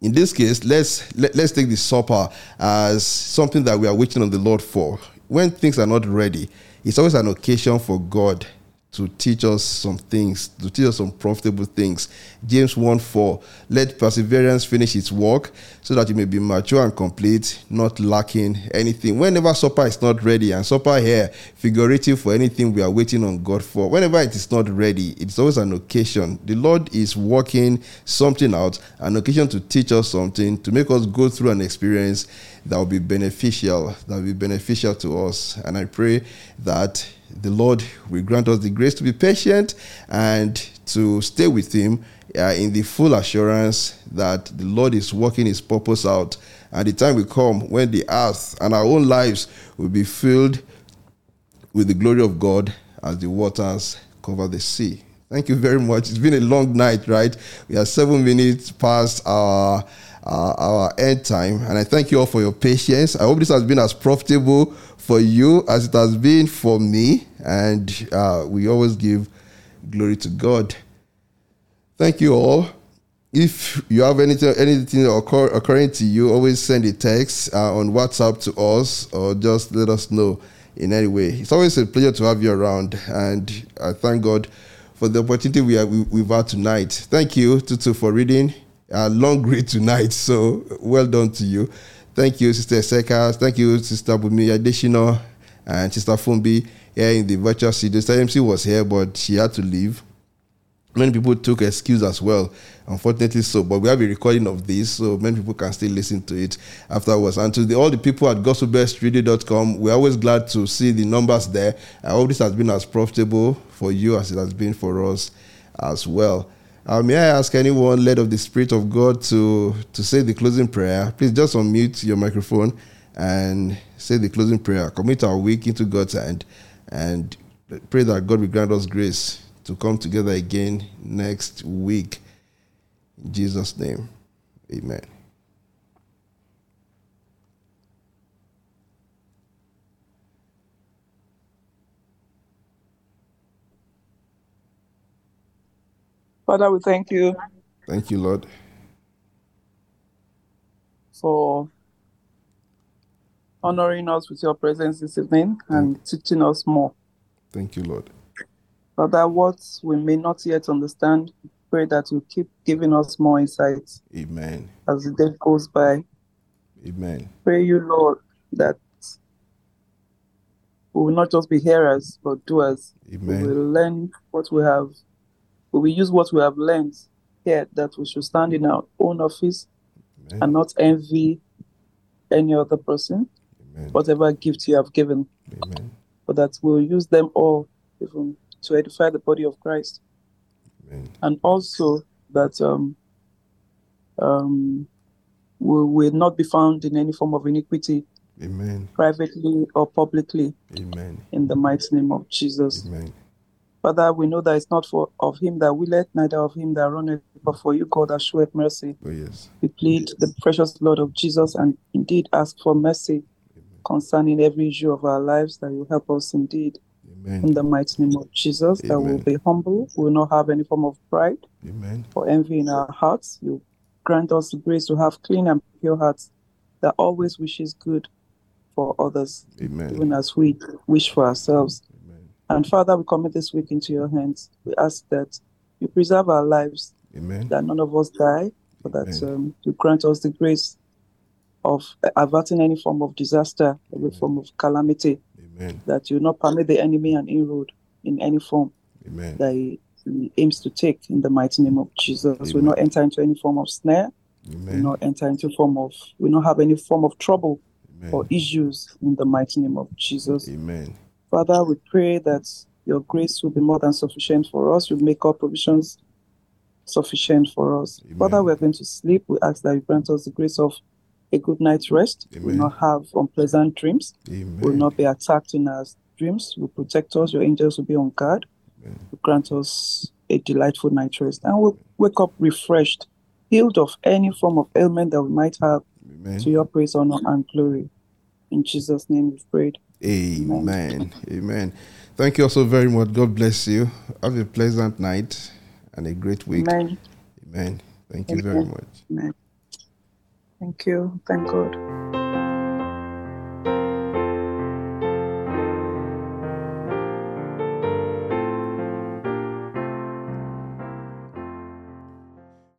In this case, let's let, us let us take the supper as something that we are waiting on the Lord for. When things are not ready, it's always an occasion for God to teach us some things, to teach us some profitable things. James 1 4, let perseverance finish its work so that you may be mature and complete, not lacking anything. Whenever supper is not ready, and supper here, figurative for anything we are waiting on God for, whenever it is not ready, it's always an occasion. The Lord is working something out, an occasion to teach us something, to make us go through an experience that will be beneficial, that will be beneficial to us. And I pray that the Lord will grant us the grace to be patient and to stay with Him uh, in the full assurance that the Lord is working His purpose out And the time will come when the earth and our own lives will be filled with the glory of God as the waters cover the sea. Thank you very much. It's been a long night, right? We are seven minutes past our uh, our end time. And I thank you all for your patience. I hope this has been as profitable for you as it has been for me. And uh, we always give glory to God. Thank you all. If you have anything, anything occur, occurring to you, always send a text uh, on WhatsApp to us or just let us know in any way. It's always a pleasure to have you around. And I thank God for the opportunity we have, we, have had tonight. Thank you, Tutu, for reading a long read tonight. So well done to you. Thank you, Sister Sekas. Thank you, Sister Bumi Additional and Sister Fumbi here in the virtual studio. Sister MC was here, but she had to leave. Many people took excuse as well, unfortunately so. But we have a recording of this, so many people can still listen to it afterwards. And to the, all the people at gospelbellsradio.com, we're always glad to see the numbers there. I hope this has been as profitable for you as it has been for us as well. Uh, may I ask anyone led of the Spirit of God to, to say the closing prayer? Please just unmute your microphone and say the closing prayer. Commit our week into God's hand and pray that God will grant us grace to come together again next week. In Jesus' name, amen. Father, we thank you. Thank you, Lord. For honoring us with your presence this evening and teaching us more. Thank you, Lord. Father, what we may not yet understand, pray that you keep giving us more insights. Amen. As the day goes by. Amen. Pray you, Lord, that we will not just be hearers, but doers. Amen. We will learn what we have we use what we have learned here that we should stand in our own office Amen. and not envy any other person, Amen. whatever gift you have given. Amen. But that we'll use them all even to edify the body of Christ. And also that um, um, we will not be found in any form of iniquity. Amen. Privately or publicly. Amen. In the mighty name of Jesus. Amen. Father, we know that it's not for of him that willeth, neither of him that runneth, but for you, God, that showeth mercy. Oh, yes. We plead the precious blood of Jesus and indeed ask for mercy Amen. concerning every issue of our lives, that you help us indeed. Amen. In the mighty name of Jesus, Amen. that we'll be humble, we will not have any form of pride Amen. or envy in our hearts. You grant us the grace to have clean and pure hearts that always wishes good for others, Amen. even as we wish for ourselves. And Father, we commit this week into your hands. We ask that you preserve our lives, Amen. that none of us die, but that um, you grant us the grace of averting any form of disaster, any form of calamity, Amen. that you not permit the enemy an inroad in any form Amen. that he, he, aims to take in the mighty name of Jesus. We not enter into any form of snare. We not enter into form of we not have any form of trouble or issues in the mighty name of Jesus. Amen. Father, we pray that your grace will be more than sufficient for us. You make all provisions sufficient for us. Amen. Father, we're going to sleep. We ask that you grant us the grace of a good night's rest. Amen. We will not have unpleasant dreams. Amen. We will not be attacked in our dreams. You will protect us. Your angels will be on guard. Amen. You grant us a delightful night's rest. And we'll wake up refreshed, healed of any form of ailment that we might have. Amen. To your praise, honor, and glory. In Jesus' name we've prayed. Amen. Amen. Thank you also very much. God bless you. Have a pleasant night and a great week. Amen. Amen. Thank you very much. Amen. Thank you. Thank God.